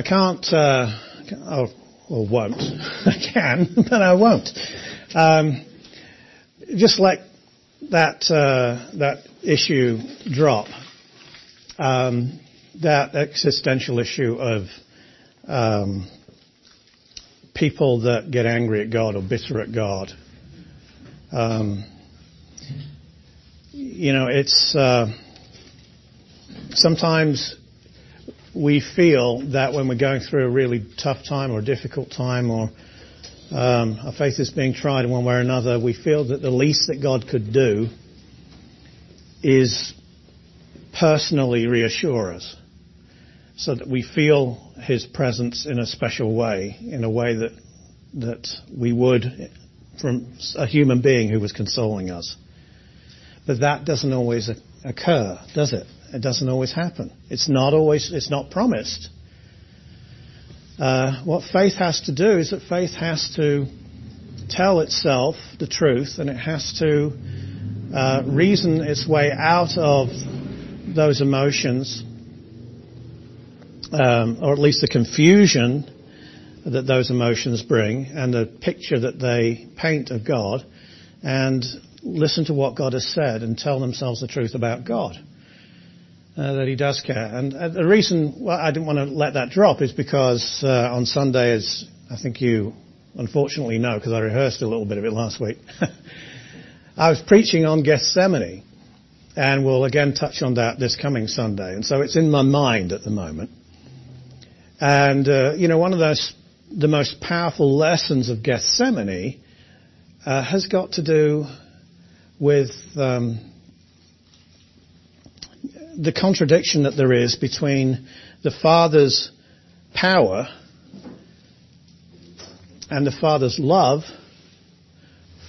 I can't, uh, oh, or won't. I can, but I won't. Um, just let that uh, that issue drop. Um, that existential issue of um, people that get angry at God or bitter at God. Um, you know, it's uh, sometimes we feel that when we're going through a really tough time or a difficult time or um, our faith is being tried in one way or another, we feel that the least that God could do is personally reassure us so that we feel His presence in a special way, in a way that, that we would from a human being who was consoling us. But that doesn't always occur, does it? It doesn't always happen. It's not always, it's not promised. Uh, what faith has to do is that faith has to tell itself the truth and it has to uh, reason its way out of those emotions, um, or at least the confusion that those emotions bring and the picture that they paint of God, and listen to what God has said and tell themselves the truth about God that he does care. And uh, the reason well, I didn't want to let that drop is because uh, on Sunday, as I think you unfortunately know, because I rehearsed a little bit of it last week, I was preaching on Gethsemane. And we'll again touch on that this coming Sunday. And so it's in my mind at the moment. And, uh, you know, one of those, the most powerful lessons of Gethsemane uh, has got to do with um, the contradiction that there is between the Father's power and the Father's love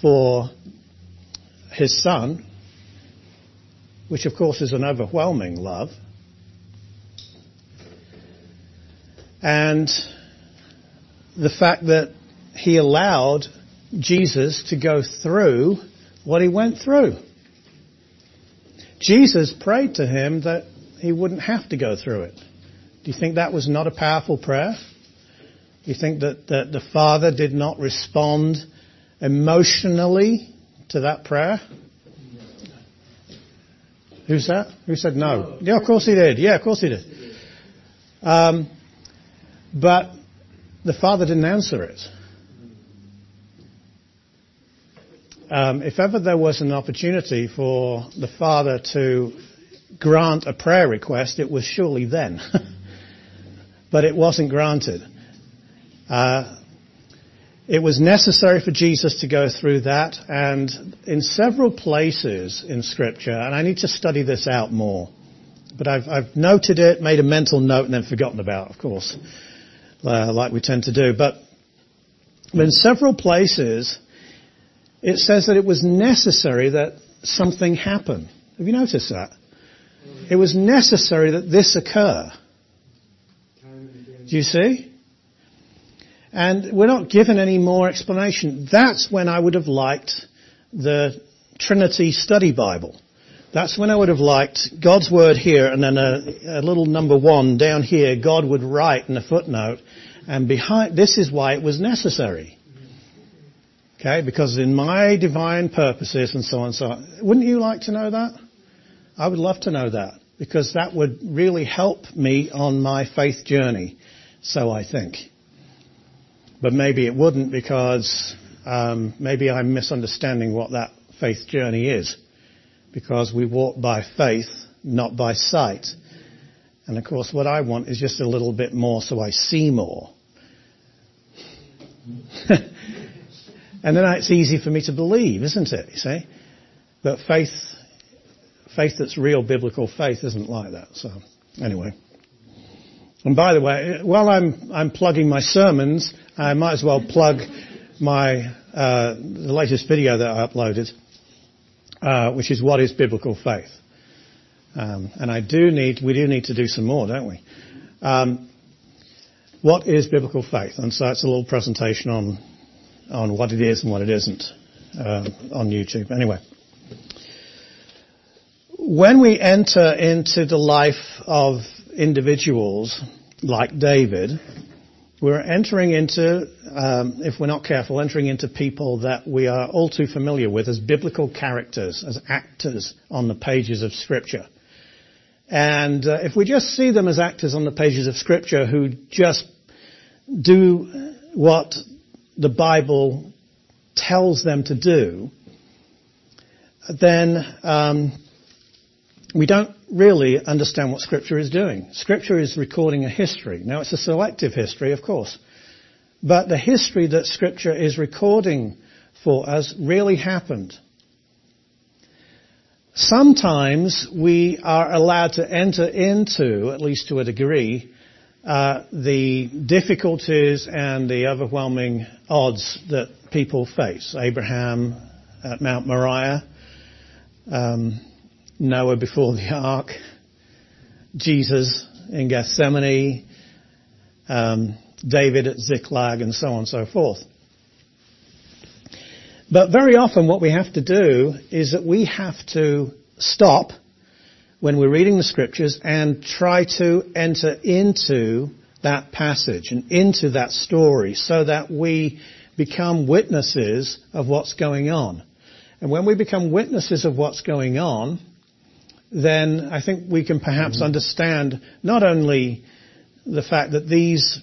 for His Son, which of course is an overwhelming love, and the fact that He allowed Jesus to go through what He went through. Jesus prayed to him that he wouldn't have to go through it. Do you think that was not a powerful prayer? Do you think that, that the Father did not respond emotionally to that prayer? Who's that? Who said no? Yeah, of course he did. Yeah, of course he did. Um, but the Father didn't answer it. Um, if ever there was an opportunity for the Father to grant a prayer request, it was surely then. but it wasn't granted. Uh, it was necessary for Jesus to go through that, and in several places in Scripture, and I need to study this out more, but I've, I've noted it, made a mental note, and then forgotten about, of course, uh, like we tend to do. But in several places, it says that it was necessary that something happen. Have you noticed that? It was necessary that this occur. Do you see? And we're not given any more explanation. That's when I would have liked the Trinity Study Bible. That's when I would have liked God's Word here and then a, a little number one down here, God would write in a footnote, and behind, this is why it was necessary. Okay, because in my divine purposes and so on and so on. Wouldn't you like to know that? I would love to know that because that would really help me on my faith journey. So I think. But maybe it wouldn't because um, maybe I'm misunderstanding what that faith journey is. Because we walk by faith, not by sight. And of course, what I want is just a little bit more so I see more. And then it's easy for me to believe, isn't it? You see? That faith, faith that's real biblical faith isn't like that. So, anyway. And by the way, while I'm, I'm plugging my sermons, I might as well plug my, uh, the latest video that I uploaded, uh, which is what is biblical faith. Um, and I do need, we do need to do some more, don't we? Um, what is biblical faith? And so it's a little presentation on on what it is and what it isn't uh, on YouTube. Anyway, when we enter into the life of individuals like David, we're entering into, um, if we're not careful, entering into people that we are all too familiar with as biblical characters, as actors on the pages of Scripture. And uh, if we just see them as actors on the pages of Scripture who just do what the Bible tells them to do, then um, we don't really understand what Scripture is doing. Scripture is recording a history. Now, it's a selective history, of course. But the history that Scripture is recording for us really happened. Sometimes we are allowed to enter into, at least to a degree, uh, the difficulties and the overwhelming odds that people face. Abraham at Mount Moriah, um, Noah before the ark, Jesus in Gethsemane, um, David at Ziklag, and so on and so forth. But very often what we have to do is that we have to stop when we're reading the scriptures and try to enter into that passage and into that story so that we become witnesses of what's going on. And when we become witnesses of what's going on, then I think we can perhaps mm-hmm. understand not only the fact that these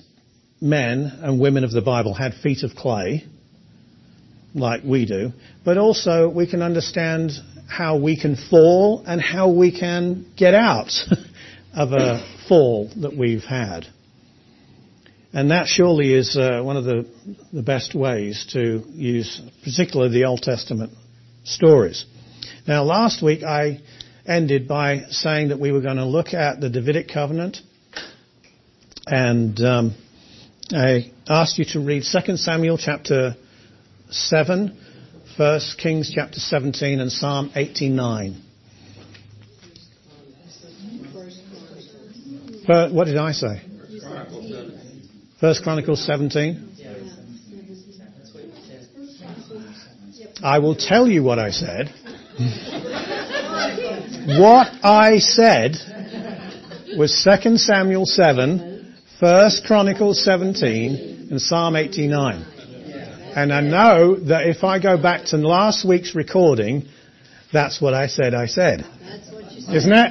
men and women of the Bible had feet of clay, like we do, but also we can understand how we can fall and how we can get out of a fall that we've had. And that surely is uh, one of the, the best ways to use, particularly the Old Testament stories. Now, last week I ended by saying that we were going to look at the Davidic covenant, and um, I asked you to read 2 Samuel chapter 7, 1 Kings chapter 17, and Psalm 89. what did I say? First Chronicles 17. I will tell you what I said. What I said was 2 Samuel 7, 1 Chronicles 17, and Psalm 89. And I know that if I go back to last week's recording, that's what I said I said. Isn't it?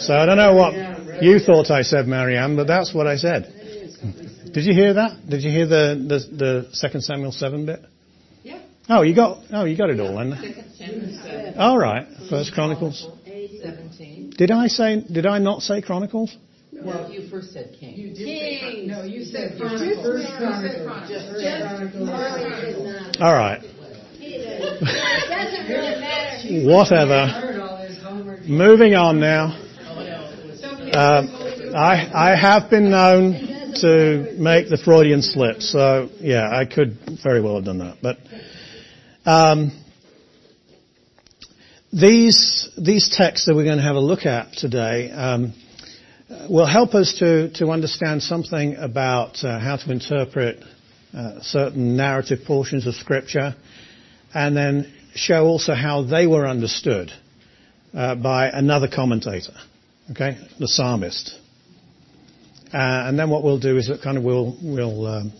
So I don't know what you thought I said, Marianne, but that's what I said. Did you hear that? Did you hear the, the, the 2 Samuel 7 bit? Yeah. Oh, you got oh you got it all, then. All right, First Chronicles. Did I say? Did I not say Chronicles? Well, you first said King. You did Say, no, you said Chronicles. First Chronicles. All right. Whatever. Moving on now. Uh, I I have been known to make the Freudian slip, so yeah, I could very well have done that, but. Um, these these texts that we're going to have a look at today um, will help us to understand something about uh, how to interpret uh, certain narrative portions of Scripture, and then show also how they were understood uh, by another commentator, okay, the psalmist. And then what we'll do is kind of we'll um,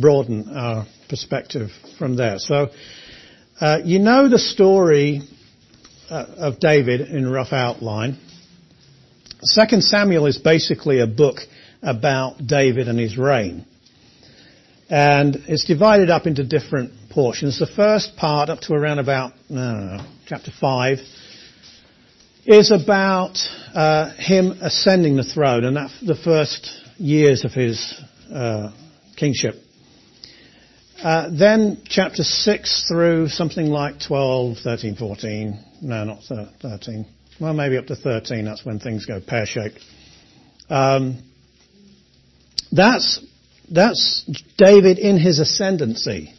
broaden our perspective from there. So, you know the story of David in rough outline. Second Samuel is basically a book about David and his reign. And it's divided up into different portions. The first part, up to around about, know, chapter 5, is about uh, him ascending the throne and that, the first years of his uh, kingship. Uh, then chapter 6 through something like 12, 13, 14. No, not 13. Well, maybe up to 13. That's when things go pear-shaped. Um, that's, that's David in his ascendancy.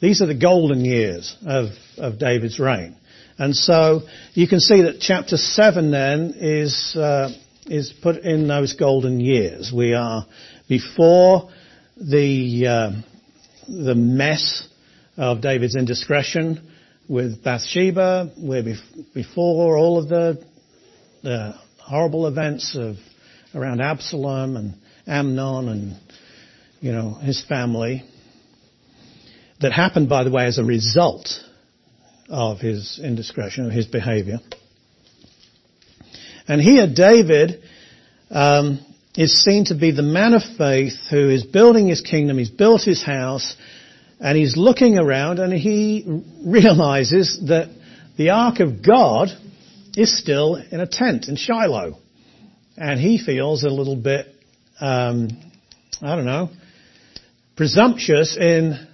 These are the golden years of, of David's reign. And so you can see that chapter 7 then is, uh, is put in those golden years. We are before the, uh, the mess of David's indiscretion with Bathsheba, where before all of the, the horrible events of around Absalom and Amnon and you know his family that happened, by the way, as a result of his indiscretion, of his behavior. And here, David um, is seen to be the man of faith who is building his kingdom. He's built his house, and he's looking around, and he realizes that the ark of God is still in a tent in Shiloh, and he feels a little bit, um, I don't know, presumptuous in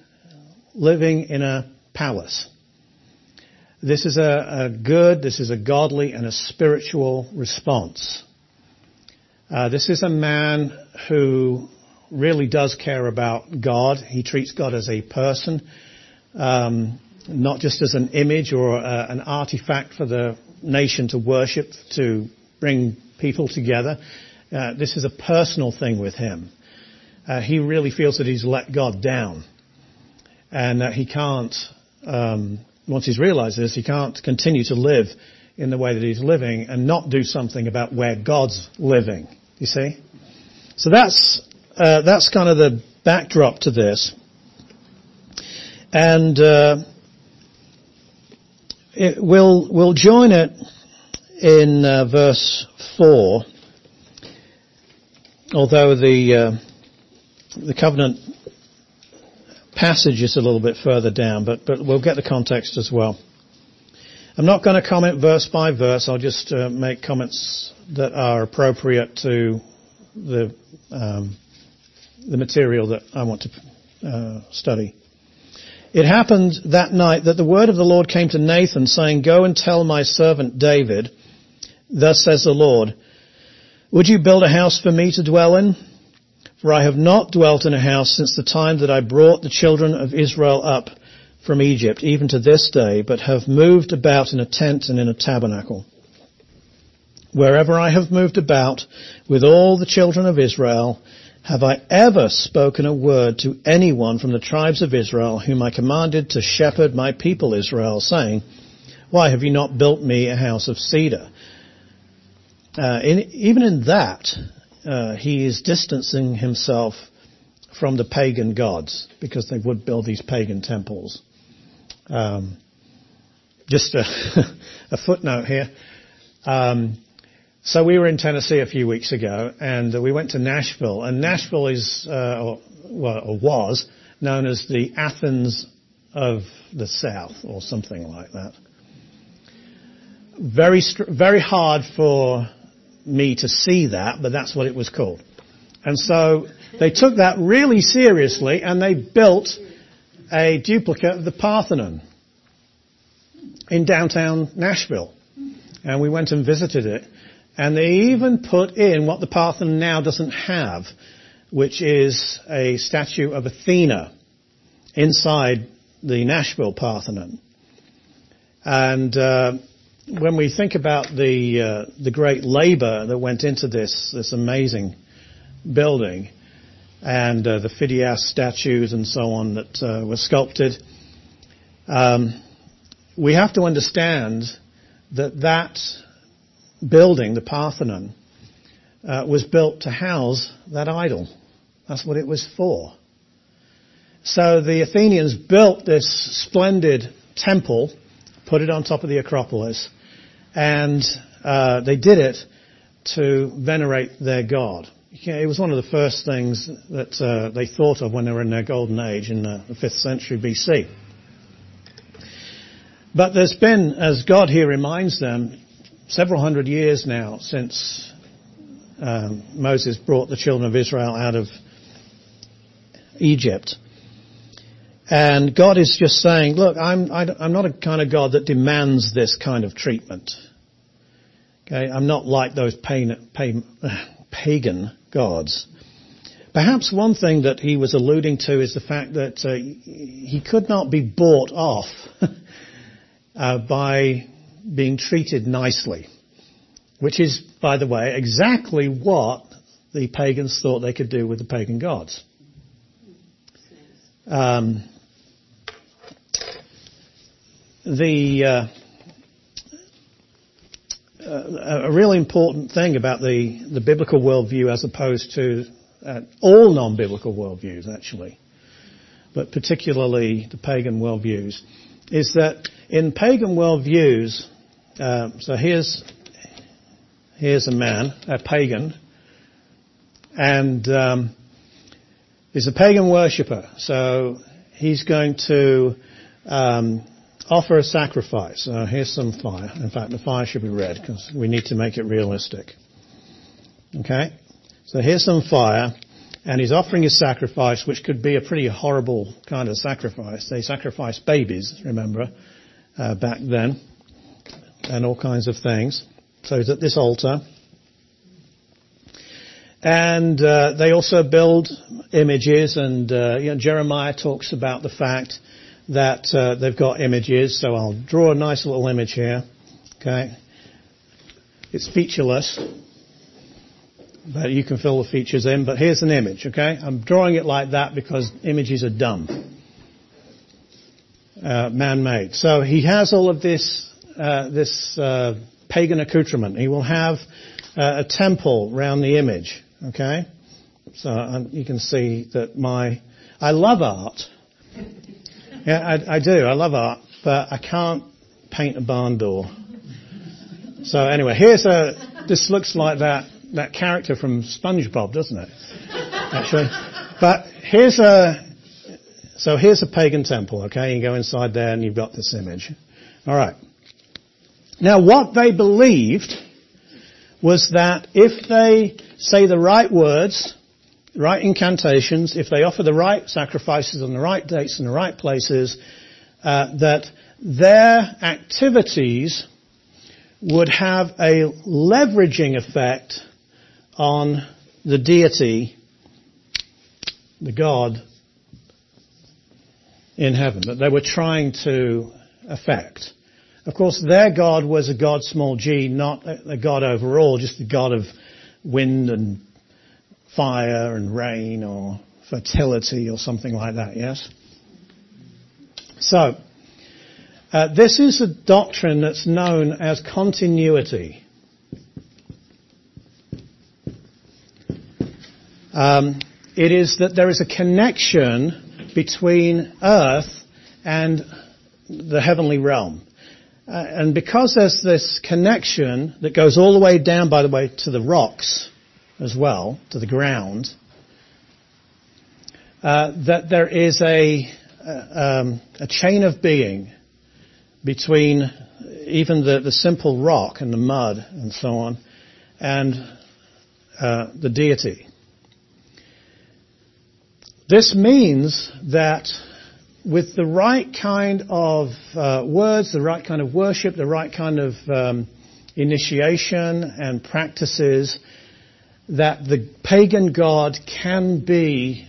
living in a palace. This is a, a good, this is a godly and a spiritual response. Uh, this is a man who really does care about God. He treats God as a person, um, not just as an image or uh, an artifact for the nation to worship, to bring people together. Uh, this is a personal thing with him. Uh, he really feels that he's let God down, and that he can't um, once he's realized this, he can't continue to live in the way that he's living and not do something about where God's living. You see? So that's, uh, that's kind of the backdrop to this. And, uh, it, we'll, we'll join it in uh, verse 4. Although the, uh, the covenant passage is a little bit further down, but, but we'll get the context as well. I'm not going to comment verse by verse. I'll just uh, make comments that are appropriate to the um, the material that I want to uh, study. It happened that night that the word of the Lord came to Nathan, saying, "Go and tell my servant David, thus says the Lord, Would you build a house for me to dwell in?" For I have not dwelt in a house since the time that I brought the children of Israel up from Egypt, even to this day, but have moved about in a tent and in a tabernacle. Wherever I have moved about with all the children of Israel, have I ever spoken a word to anyone from the tribes of Israel whom I commanded to shepherd my people Israel, saying, Why have you not built me a house of cedar? Uh, in, even in that, uh, he is distancing himself from the pagan gods because they would build these pagan temples. Um, just a, a, footnote here. Um, we were in Tennessee a few weeks ago, and we went to Nashville. And Nashville is, uh, well, or was, known as the Athens of the South, or something like that. Very, very hard for me to see that, but that's what it was called. And so they took that really seriously and they built a duplicate of the Parthenon in downtown Nashville. And we went and visited it. And they even put in what the Parthenon now doesn't have, which is a statue of Athena inside the Nashville Parthenon. And uh, when we think about the uh, the great labor that went into this this amazing building, and uh, the Phidias statues and so on that uh, were sculpted, um, we have to understand that that building, the Parthenon, uh, was built to house that idol. That's what it was for. So the Athenians built this splendid temple, put it on top of the Acropolis, and uh, they did it to venerate their god. It was one of the first things that uh, they thought of when they were in their golden age in the 5th century BC. But there's been, as God here reminds them, several hundred years now since um, Moses brought the children of Israel out of Egypt. And God is just saying, look, I'm, I'm not a kind of God that demands this kind of treatment. Okay, I'm not like those pagan, pagan gods. Perhaps one thing that he was alluding to is the fact that uh, he could not be bought off uh, by being treated nicely, which is, by the way, exactly what the pagans thought they could do with the pagan gods. Um, the uh, a, a really important thing about the, the biblical worldview as opposed to uh, all non-biblical worldviews, actually, but particularly the pagan worldviews, is that in pagan worldviews, uh, so here's here's a man, a pagan, and um, he's a pagan worshipper. So he's going to um, offer a sacrifice. Uh, here's some fire. In fact, the fire should be red because we need to make it realistic. Okay? So here's some fire, and he's offering his sacrifice, which could be a pretty horrible kind of sacrifice. They sacrificed babies, remember, uh, back then, and all kinds of things. So he's at this altar. And uh, they also build images, and uh, you know, Jeremiah talks about the fact that uh, they've got images. So I'll draw a nice little image here. Okay, it's featureless, but you can fill the features in. But here's an image. Okay, I'm drawing it like that because images are dumb, uh, man-made. So he has all of this uh, this uh, pagan accoutrement. He will have uh, a temple round the image. Okay? So um, you can see that my, I love art. Yeah, I, I, do. I love art, but I can't paint a barn door. So anyway, here's a, this looks like that, that character from SpongeBob, doesn't it? Actually. But here's a, so here's a pagan temple, okay? You go inside there and you've got this image. Alright. Now what they believed was that if they say the right words, right incantations, if they offer the right sacrifices on the right dates and the right places, uh, that their activities would have a leveraging effect on the deity, the God in heaven, that they were trying to affect. Of course, their God was a God small g, not a God overall, just a God of wind and fire and rain or fertility or something like that, yes? So, uh, this is a doctrine that's known as continuity. Um, it is that there is a connection between earth and the heavenly realm. Uh, and because there's this connection that goes all the way down, by the way, to the rocks as well, to the ground, uh, that there is a, uh, um, a chain of being between even the, the simple rock and the mud and so on, and uh, the deity. This means that with the right kind of uh, words, the right kind of worship, the right kind of um, initiation and practices, that the pagan god can be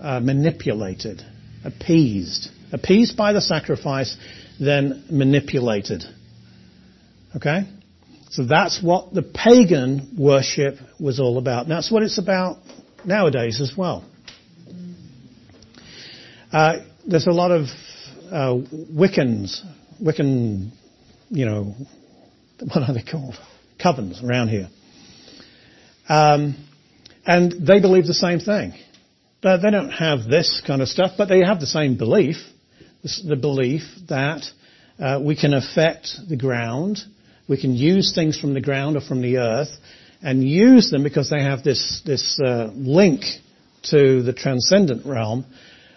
uh, manipulated, appeased, appeased by the sacrifice, then manipulated. Okay? So that's what the pagan worship was all about. And that's what it's about nowadays as well. Uh, there's a lot of uh, Wiccans, Wiccan, you know, what are they called? Covens around here. Um, and they believe the same thing. But they don't have this kind of stuff, but they have the same belief, the belief that uh, we can affect the ground, we can use things from the ground or from the earth, and use them because they have this this uh, link to the transcendent realm,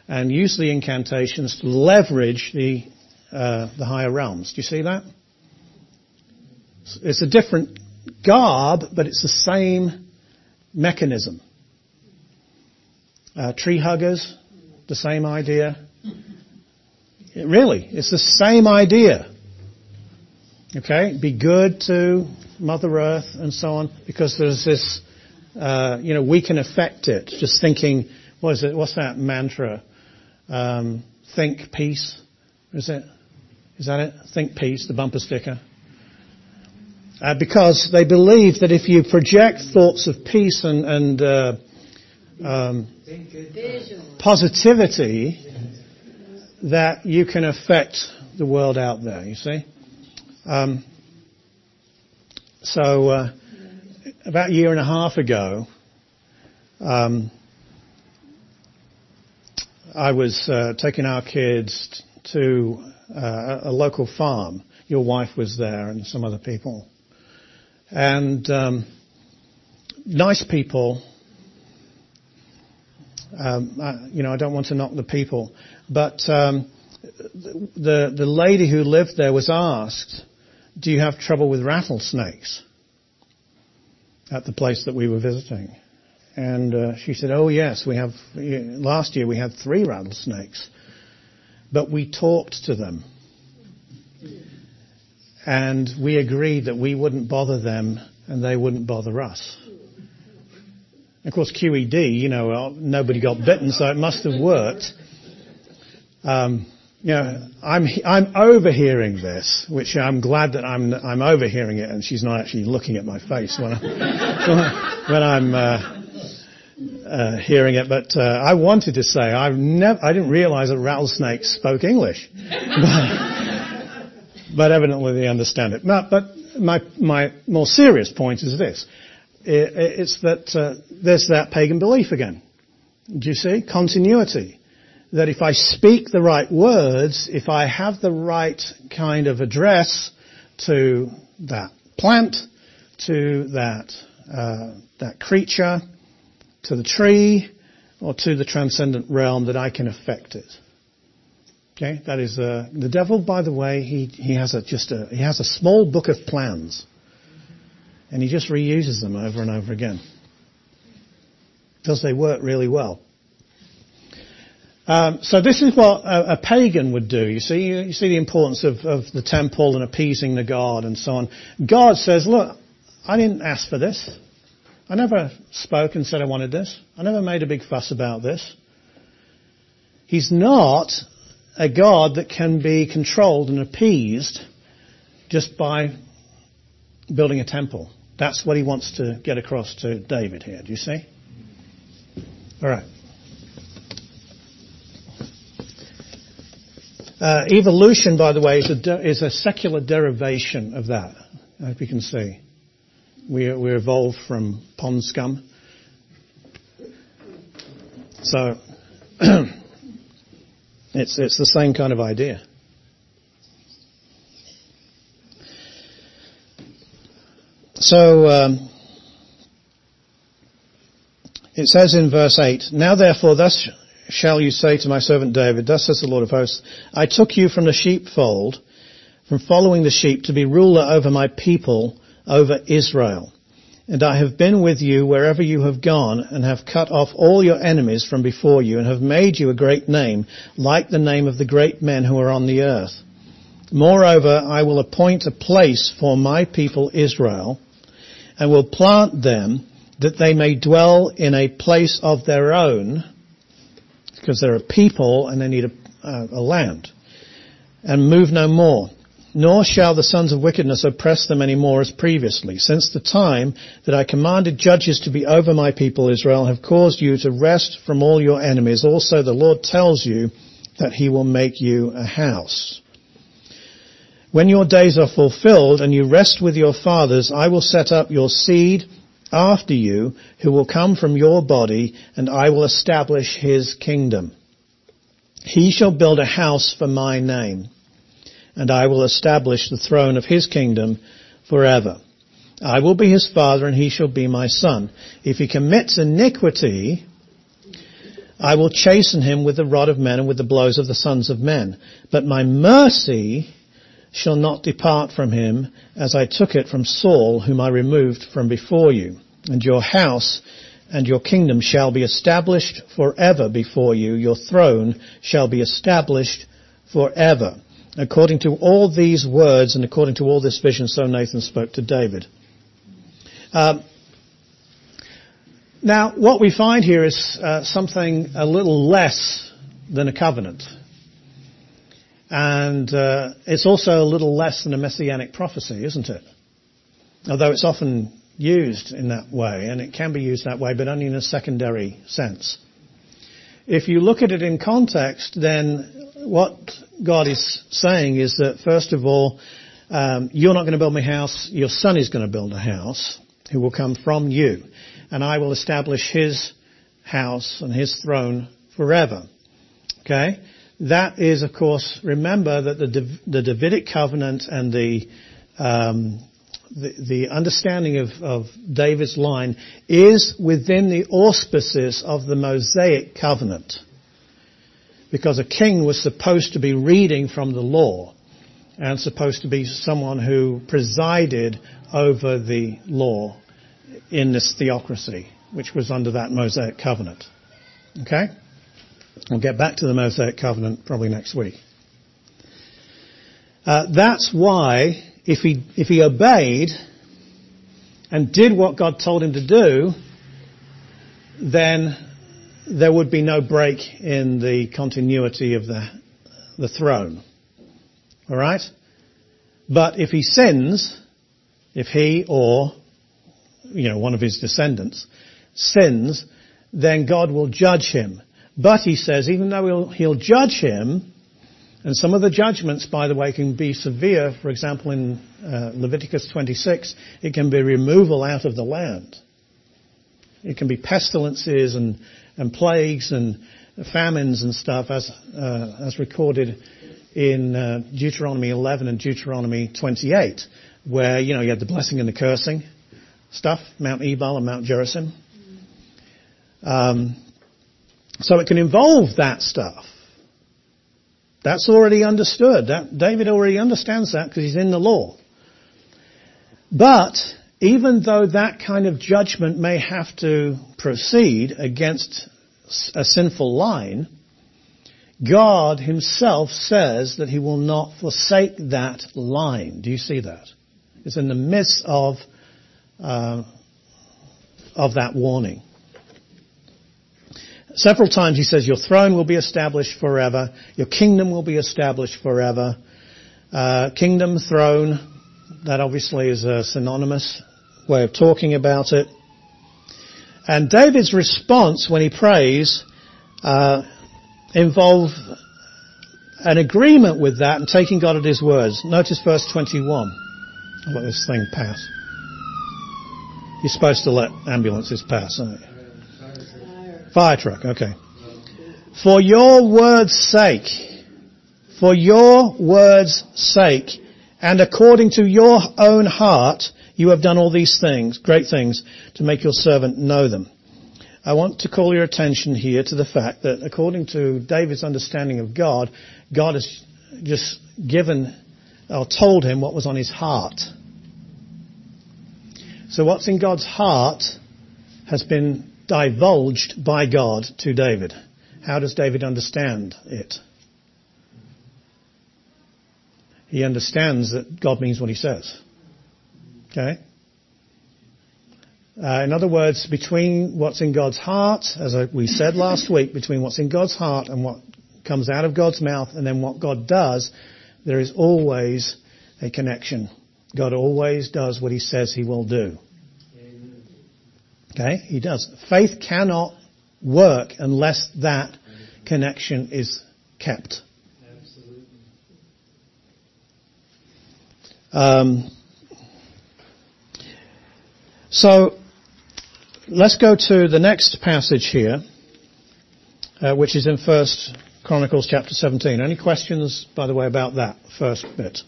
and use the incantations to leverage the, uh, the higher realms. Do you see that? It's a different garb, but it's the same mechanism. Uh, tree huggers, the same idea. It really, it's the same idea. Okay, be good to Mother Earth and so on, because there's this, uh, you know, we can affect it. Just thinking, what is it? What's that mantra? Um, Think Peace. Is it? Is that it? Think Peace, the bumper sticker. Uh, because they believe that if you project thoughts of peace and, and uh, um, positivity, that you can affect the world out there. You see. Um, so uh, about a year and a half ago, um, I was uh, taking our kids to uh, a local farm. Your wife was there and some other people, and um, nice people. Um, I, you know, I don't want to knock the people, but um, the the lady who lived there was asked, "Do you have trouble with rattlesnakes?" At the place that we were visiting, and uh, she said, "Oh yes, we have. Last year we had three rattlesnakes, but we talked to them, and we agreed that we wouldn't bother them, and they wouldn't bother us." Of course, QED, you know, nobody got bitten, so it must have worked. Um, you know, I'm I'm overhearing this, which I'm glad that I'm I'm overhearing it, and she's not actually looking at my face when I'm when I'm uh, uh, hearing it. But uh, I wanted to say I've never I didn't realize that rattlesnakes spoke English, but, but evidently they understand it. But, but my my more serious point is this: it, it's that uh, there's that pagan belief again. Do you see continuity? that if I speak the right words, if I have the right kind of address to that plant, to that, uh, that creature, to the tree, or to the transcendent realm, that I can affect it. Okay, that is uh, the devil. By the way, he he has a just a he has a small book of plans, and he just reuses them over and over again because they work really well. Um, so this is what a, a, pagan would do. You see, you, you see the importance of, of, the temple and appeasing the god and so on. God says, "Look, I didn't ask for this. I never spoke and said I wanted this. I never made a big fuss about this." He's not a god that can be controlled and appeased just by building a temple. That's what he wants to get across to David here. Do you see? All right. Uh, evolution, by the way, is a, de- is a, secular derivation of that. I hope you can see. We, we evolved from pond scum. So, it's, it's the same kind of idea. So, um, it says in verse 8, Now therefore thus shall you say to my servant David, Thus says the Lord of hosts, I took you from the sheepfold, from following the sheep, to be ruler over my people, over Israel. And I have been with you wherever you have gone, and have cut off all your enemies from before you, and have made you a great name, like the name of the great men who are on the earth. Moreover, I will appoint a place for my people Israel, and will plant them, that they may dwell in a place of their own, because they're a people and they need a, uh, a land. And move no more. Nor shall the sons of wickedness oppress them any more as previously, since the time that I commanded judges to be over my people Israel have caused you to rest from all your enemies. Also the Lord tells you that he will make you a house. When your days are fulfilled and you rest with your fathers, I will set up your seed after you who will come from your body, and I will establish his kingdom. He shall build a house for my name, and I will establish the throne of his kingdom forever. I will be his father, and he shall be my son. If he commits iniquity, I will chasten him with the rod of men and with the blows of the sons of men. But my mercy shall not depart from him, as I took it from Saul, whom I removed from before you. And your house and your kingdom shall be established forever before you. Your throne shall be established forever. According to all these words and according to all this vision, so Nathan spoke to David. Um, now, what we find here is uh, something a little less than a covenant. And uh, it's also a little less than a messianic prophecy, isn't it? Although it's often used in that way, and it can be used that way, but only in a secondary sense. If you look at it in context, then what God is saying is that first of all, um, you're not going to build me a house, your son is going to build a house, who will come from you, and I will establish his house and his throne forever. Okay? That is, of course, remember that the, the Davidic covenant and the, um, the, the, understanding of, of David's line is within the auspices of the Mosaic covenant. Because a king was supposed to be reading from the law and supposed to be someone who presided over the law in this theocracy, which was under that Mosaic covenant. Okay? We'll get back to the Mosaic covenant probably next week. Uh, that's why if he if he obeyed and did what God told him to do, then there would be no break in the continuity of the the throne. All right? But if he sins, if he or you know one of his descendants sins, then God will judge him. But he says, even though he'll, he'll judge him, and some of the judgments, by the way, can be severe. For example, in uh, Leviticus 26, it can be removal out of the land. It can be pestilences and, and plagues and famines and stuff, as uh, as recorded in uh, Deuteronomy 11 and Deuteronomy 28, where you know you had the blessing and the cursing stuff, Mount Ebal and Mount Gerizim. Um, so it can involve that stuff. That's already understood. That, David already understands that because he's in the law. But even though that kind of judgment may have to proceed against a sinful line, God himself says that he will not forsake that line. Do you see that? It's in the midst of, uh, of that warning. Several times he says, your throne will be established forever. Your kingdom will be established forever. Uh, kingdom, throne, that obviously is a synonymous way of talking about it. And David's response when he prays uh, involve an agreement with that and taking God at His words. Notice verse 21. I'll let this thing pass. You're supposed to let ambulances pass, aren't you? Fire truck, okay. For your word's sake, for your word's sake, and according to your own heart, you have done all these things, great things, to make your servant know them. I want to call your attention here to the fact that according to David's understanding of God, God has just given or told him what was on his heart. So what's in God's heart has been divulged by God to David. How does David understand it? He understands that God means what he says. Okay? Uh, in other words, between what's in God's heart, as we said last week, between what's in God's heart and what comes out of God's mouth and then what God does, there is always a connection. God always does what he says he will do. Okay, he does. Faith cannot work unless that connection is kept. Um, so let's go to the next passage here, uh, which is in First Chronicles chapter 17. Any questions, by the way, about that first bit?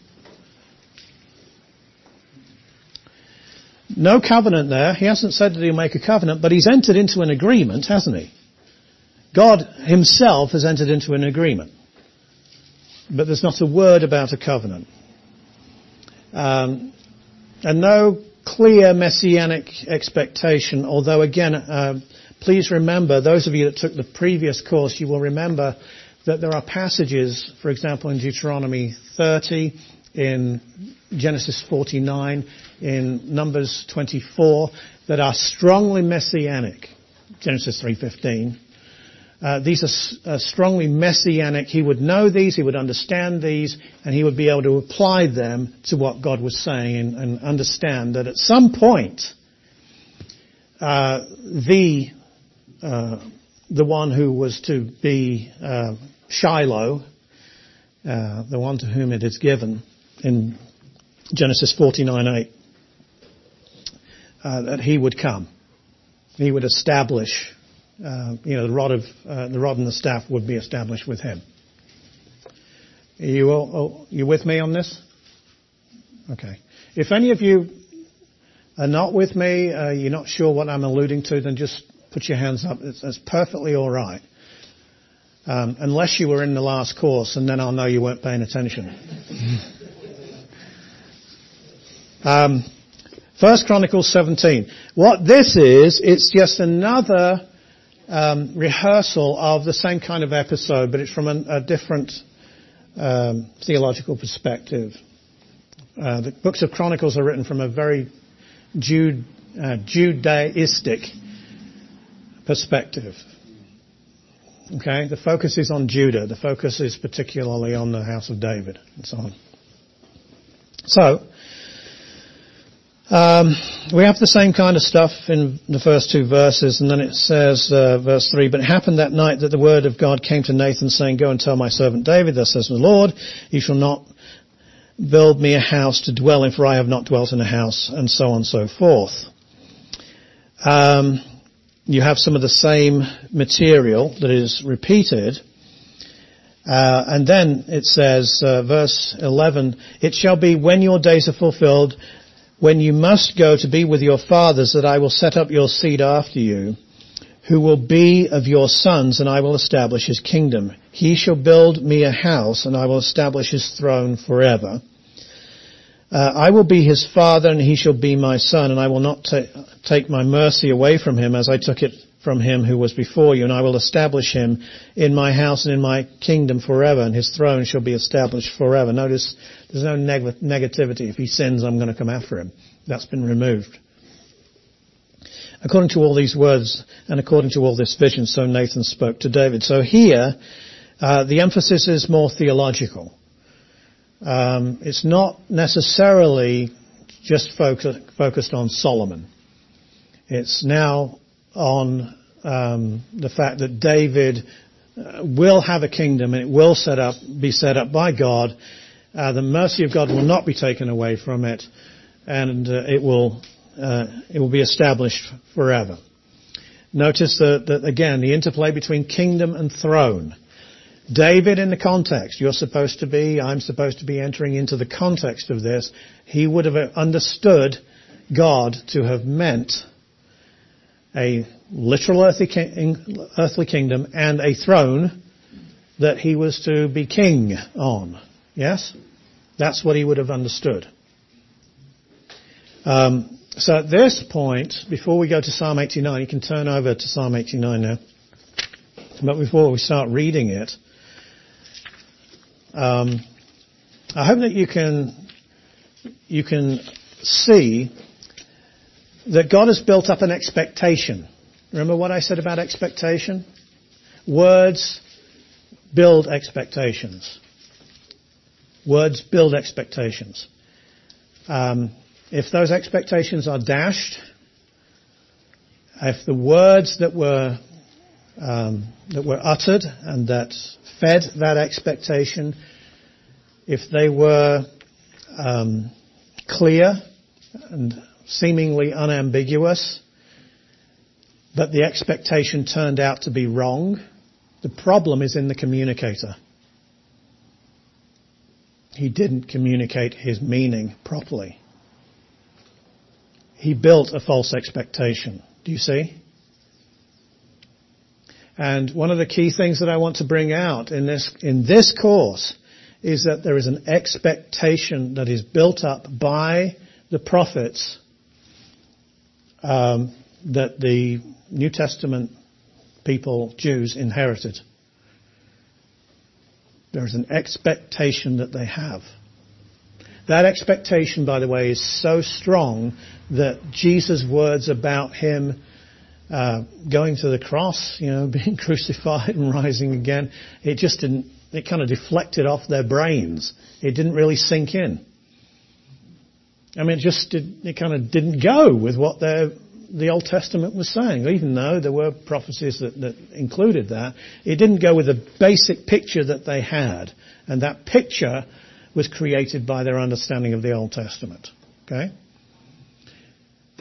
No covenant there. He hasn't said that he'll make a covenant, but he's entered into an agreement, hasn't he? God himself has entered into an agreement. But there's not a word about a covenant. Um, and no clear messianic expectation, although again, uh, please remember, those of you that took the previous course, you will remember that there are passages, for example, in Deuteronomy 30, in Genesis 49, in Numbers 24 that are strongly messianic. Genesis 3:15. Uh, these are uh, strongly messianic. He would know these, he would understand these, and he would be able to apply them to what God was saying and, and understand that at some point, uh, the uh, the one who was to be uh, Shiloh, uh, the one to whom it is given in Genesis 49:8, uh, that he would come. He would establish, you know, the rod of uh, the rod and the staff would be established with him. Are you all, you with me on this? Okay. If any of you are not with me, uh, you're not sure what I'm alluding to, then just put your hands up. It's, it's perfectly all right. Um, unless you were in the last course, and then I'll know you weren't paying attention. um, First Chronicles 17. What this is, it's just another um, rehearsal of the same kind of episode, but it's from a, a different um, theological perspective. Uh, the books of Chronicles are written from a very Jude, uh, Judaistic perspective. Okay, the focus is on Judah. The focus is particularly on the house of David and so on. So, um, we have the same kind of stuff in the first two verses, and then it says, uh, verse three. But it happened that night that the word of God came to Nathan, saying, "Go and tell my servant David, thus says the Lord, you shall not build me a house to dwell in, for I have not dwelt in a house," and so on and so forth. Um, you have some of the same material that is repeated. Uh, and then it says, uh, verse 11, it shall be when your days are fulfilled, when you must go to be with your fathers, that I will set up your seed after you, who will be of your sons, and I will establish his kingdom. He shall build me a house, and I will establish his throne forever. Uh, I will be his father and he shall be my son and I will not ta- take my mercy away from him as I took it from him who was before you and I will establish him in my house and in my kingdom forever and his throne shall be established forever. Notice there's no neg- negativity. If he sins, I'm going to come after him. That's been removed. According to all these words and according to all this vision, so Nathan spoke to David. So here, uh, the emphasis is more theological. Um, it's not necessarily just focus, focused on Solomon. It's now on um, the fact that David uh, will have a kingdom and it will set up, be set up by God. Uh, the mercy of God will not be taken away from it, and uh, it will uh, it will be established forever. Notice that, that again the interplay between kingdom and throne. David in the context, you're supposed to be, I'm supposed to be entering into the context of this, he would have understood God to have meant a literal earthly, kingdom and a throne that he was to be king on. Yes? That's what he would have understood. Um, so at this point, before we go to Psalm 89, you can turn over to Psalm 89 now. But before we start reading it, um, I hope that you can you can see that God has built up an expectation. Remember what I said about expectation? Words build expectations. Words build expectations. Um, if those expectations are dashed, if the words that were um, that were uttered and that fed that expectation, if they were um, clear and seemingly unambiguous, but the expectation turned out to be wrong, the problem is in the communicator. He didn't communicate his meaning properly. He built a false expectation. Do you see? And one of the key things that I want to bring out in this, in this course is that there is an expectation that is built up by the prophets um, that the New Testament people, Jews, inherited. There is an expectation that they have. That expectation, by the way, is so strong that Jesus' words about him uh, going to the cross, you know, being crucified and rising again, it just didn't, it kind of deflected off their brains. It didn't really sink in. I mean, it just did, it kind of didn't go with what the Old Testament was saying, even though there were prophecies that, that included that. It didn't go with the basic picture that they had. And that picture was created by their understanding of the Old Testament. Okay?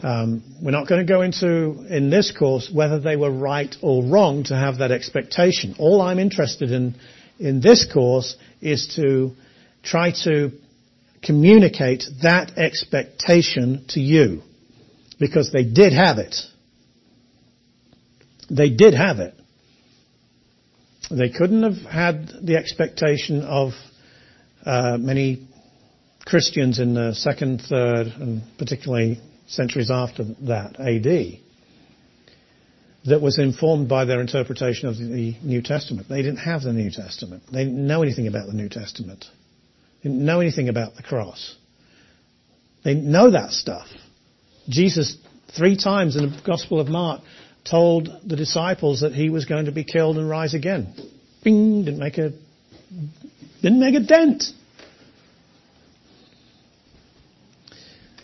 Um, we're not going to go into, in this course, whether they were right or wrong to have that expectation. All I'm interested in, in this course, is to try to communicate that expectation to you. Because they did have it. They did have it. They couldn't have had the expectation of uh, many Christians in the second, third, and particularly centuries after that, AD, that was informed by their interpretation of the New Testament. They didn't have the New Testament. They didn't know anything about the New Testament. They didn't know anything about the cross. They know that stuff. Jesus, three times in the Gospel of Mark, told the disciples that he was going to be killed and rise again. Bing, didn't make a, didn't make a dent.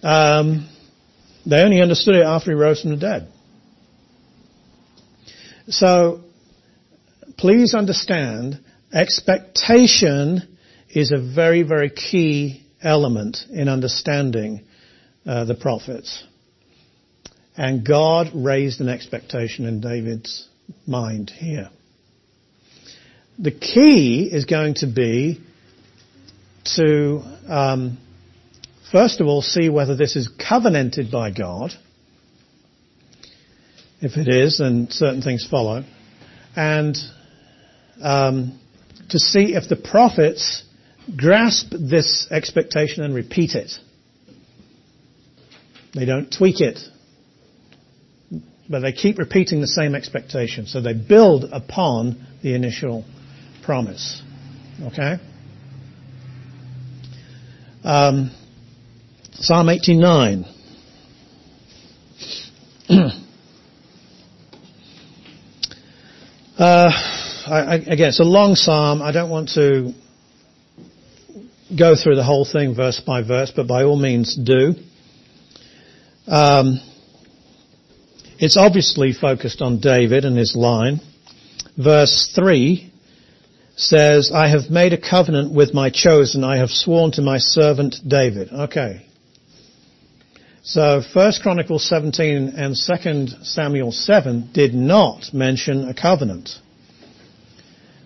Um, they only understood it after he rose from the dead. So, please understand, expectation is a very, very key element in understanding uh, the prophets. And God raised an expectation in David's mind here. The key is going to be to, um, first of all, see whether this is covenanted by God. If it is, then certain things follow. And um, to see if the prophets grasp this expectation and repeat it. They don't tweak it but they keep repeating the same expectation. So they build upon the initial promise. Okay? Um, Psalm 89. uh, I, again, it's a long psalm. I don't want to go through the whole thing verse by verse, but by all means do. Um, it's obviously focused on David and his line. Verse 3 says, I have made a covenant with my chosen, I have sworn to my servant David. Okay. So 1 Chronicles 17 and 2 Samuel 7 did not mention a covenant.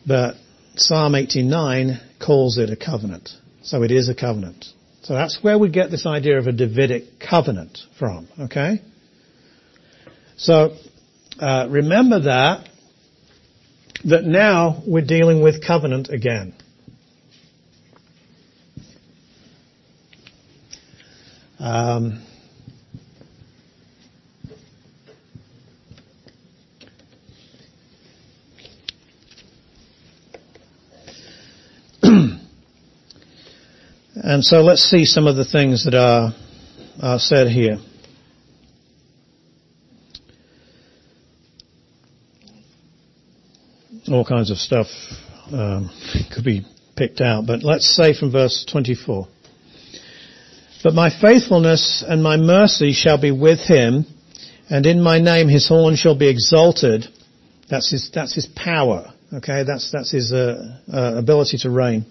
But Psalm 89 calls it a covenant. So it is a covenant. So that's where we get this idea of a Davidic covenant from, okay? So uh, remember that that now we're dealing with covenant again. Um, and so let's see some of the things that are, are said here. All kinds of stuff um, could be picked out, but let's say from verse 24. But my faithfulness and my mercy shall be with him, and in my name his horn shall be exalted. That's his, that's his power. Okay, that's, that's his uh, uh, ability to reign.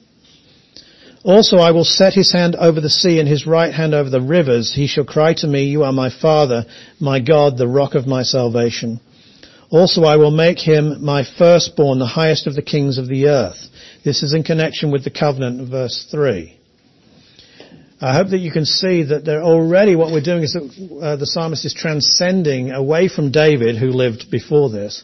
Also I will set his hand over the sea and his right hand over the rivers. He shall cry to me, you are my father, my God, the rock of my salvation. Also I will make him my firstborn, the highest of the kings of the earth. This is in connection with the covenant verse 3. I hope that you can see that there already what we're doing is that uh, the psalmist is transcending away from David, who lived before this,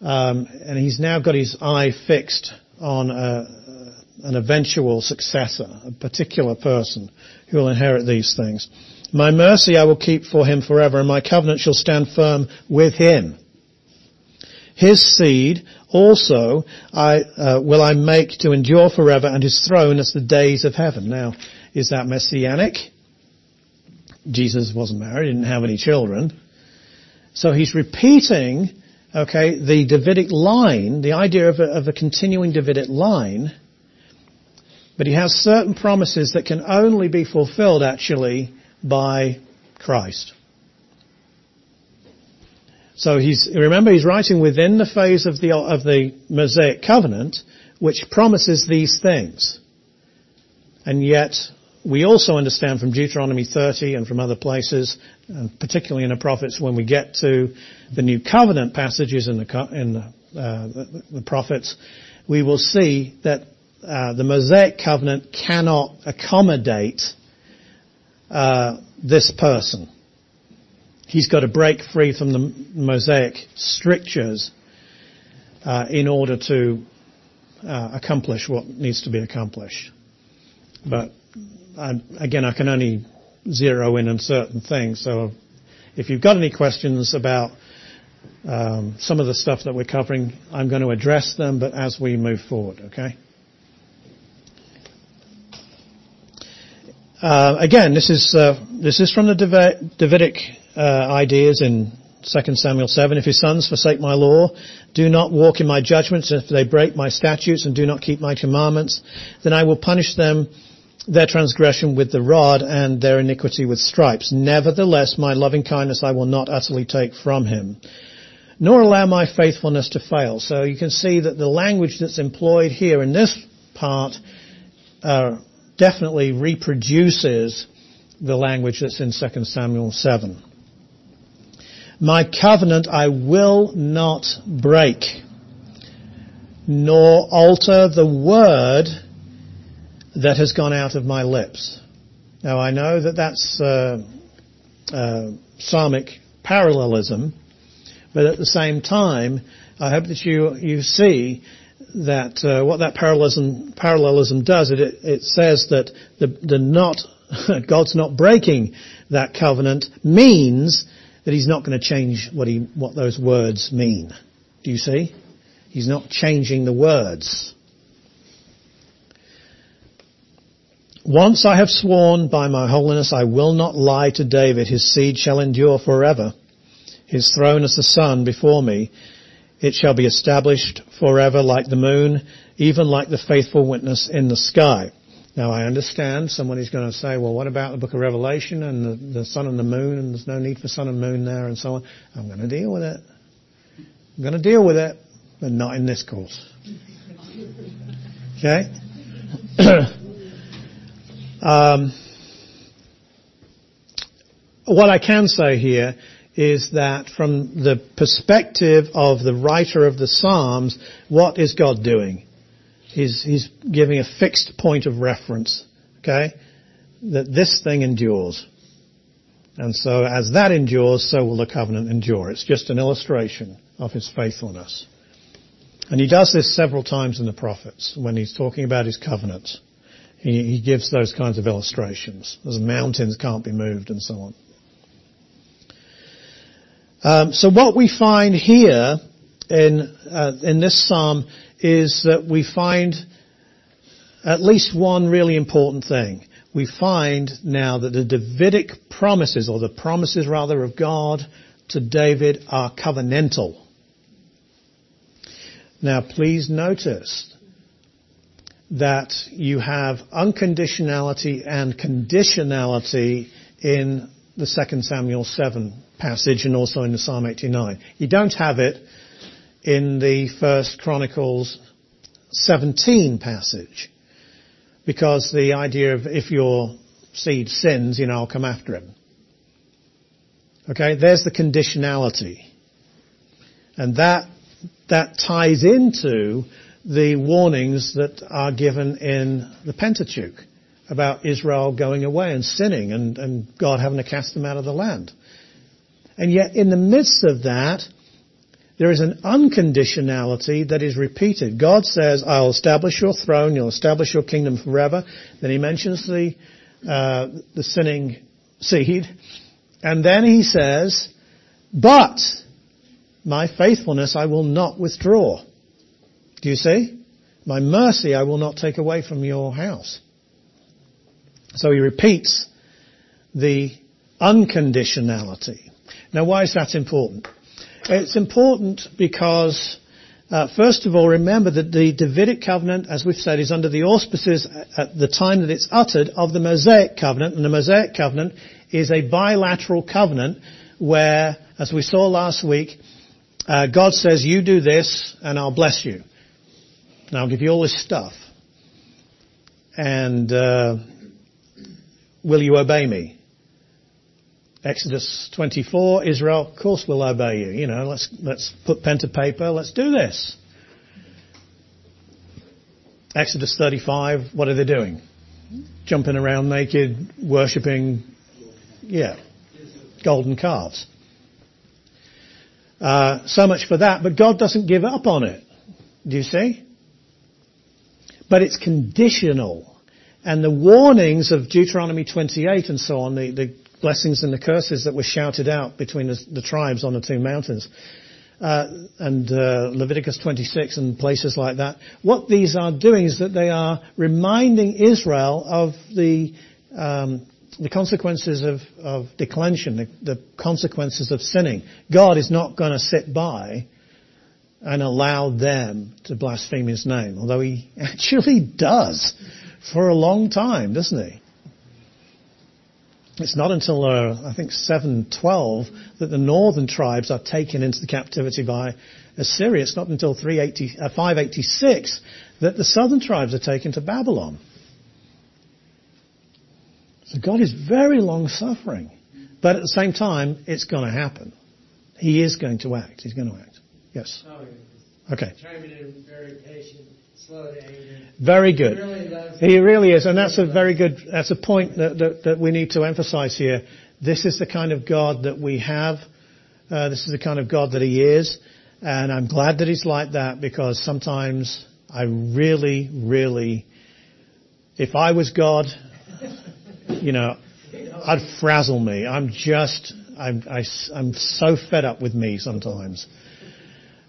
um, and he's now got his eye fixed on a, uh, an eventual successor, a particular person who will inherit these things. My mercy I will keep for him forever, and my covenant shall stand firm with him. His seed also I, uh, will I make to endure forever and his throne as the days of heaven. Now, is that messianic? Jesus wasn't married, didn't have any children. So he's repeating, okay, the Davidic line, the idea of a, of a continuing Davidic line, but he has certain promises that can only be fulfilled actually by Christ. So he's, remember he's writing within the phase of the, of the Mosaic covenant, which promises these things. And yet, we also understand from Deuteronomy 30 and from other places, and particularly in the prophets, when we get to the New Covenant passages in the, in the, uh, the, the prophets, we will see that uh, the Mosaic covenant cannot accommodate uh, this person. He's got to break free from the Mosaic strictures uh, in order to uh, accomplish what needs to be accomplished. But I, again, I can only zero in on certain things. So if you've got any questions about um, some of the stuff that we're covering, I'm going to address them, but as we move forward, okay? Uh, again, this is uh, this is from the Davidic uh, ideas in 2 Samuel 7. If your sons forsake my law, do not walk in my judgments, if they break my statutes and do not keep my commandments, then I will punish them their transgression with the rod and their iniquity with stripes. Nevertheless, my loving kindness I will not utterly take from him, nor allow my faithfulness to fail. So you can see that the language that's employed here in this part uh, definitely reproduces the language that's in 2 Samuel 7. My covenant I will not break, nor alter the word that has gone out of my lips. Now I know that that's uh, uh, psalmic parallelism, but at the same time, I hope that you you see that uh, what that parallelism parallelism does, it, it says that the, the not God's not breaking that covenant means that He's not going to change what he what those words mean. Do you see? He's not changing the words. Once I have sworn by my holiness, I will not lie to David. His seed shall endure forever. His throne as the sun before me. It shall be established forever like the moon, even like the faithful witness in the sky. Now I understand someone is going to say, well, what about the book of Revelation and the, the sun and the moon and there's no need for sun and moon there and so on. I'm going to deal with it. I'm going to deal with it, but not in this course. Okay? um, what I can say here is that from the perspective of the writer of the Psalms, what is God doing? He's, he's giving a fixed point of reference, okay? That this thing endures. And so as that endures, so will the covenant endure. It's just an illustration of his faithfulness. And he does this several times in the prophets when he's talking about his covenants. He, he gives those kinds of illustrations. As mountains can't be moved and so on. Um, so what we find here in uh, in this psalm is that we find at least one really important thing. We find now that the Davidic promises, or the promises rather of God to David, are covenantal. Now, please notice that you have unconditionality and conditionality in the 2 Samuel 7 passage and also in the Psalm 89. You don't have it in the First Chronicles 17 passage because the idea of if your seed sins, you know, I'll come after him. Okay, there's the conditionality. And that, that ties into the warnings that are given in the Pentateuch about Israel going away and sinning and, and God having to cast them out of the land. And yet in the midst of that, there is an unconditionality that is repeated. God says, I'll establish your throne, you'll establish your kingdom forever. Then he mentions the, uh, the sinning seed. And then he says, but my faithfulness I will not withdraw. Do you see? My mercy I will not take away from your house. So he repeats the unconditionality. Now, why is that important? It's important because, uh, first of all, remember that the Davidic covenant, as we've said, is under the auspices at the time that it's uttered of the Mosaic covenant, and the Mosaic covenant is a bilateral covenant where, as we saw last week, uh, God says, "You do this, and I'll bless you." And I'll give you all this stuff. and uh, will you obey me? Exodus 24, Israel, of course will obey you. You know, let's, let's put pen to paper, let's do this. Exodus 35, what are they doing? Jumping around naked, worshipping, yeah, golden calves. Uh, so much for that, but God doesn't give up on it. Do you see? But it's conditional. And the warnings of Deuteronomy 28 and so on, the, the blessings and the curses that were shouted out between the, the tribes on the two mountains, uh, and uh, Leviticus 26 and places like that. What these are doing is that they are reminding Israel of the um, the consequences of, of declension, the, the consequences of sinning. God is not going to sit by and allow them to blaspheme His name, although He actually does for a long time, doesn't He? It's not until, uh, I think, 712 that the northern tribes are taken into the captivity by Assyria. It's not until 380, uh, 586 that the southern tribes are taken to Babylon. So God is very long suffering. But at the same time, it's going to happen. He is going to act. He's going to act. Yes. Okay. very patient, slow to anger. Very good. He really loves He really is, and that's a very good, that's a point that, we need to emphasize here. This is the kind of God that we have. Uh, this is the kind of God that He is. And I'm glad that He's like that because sometimes I really, really, if I was God, you know, I'd frazzle me. I'm just, I'm, so fed up with me sometimes.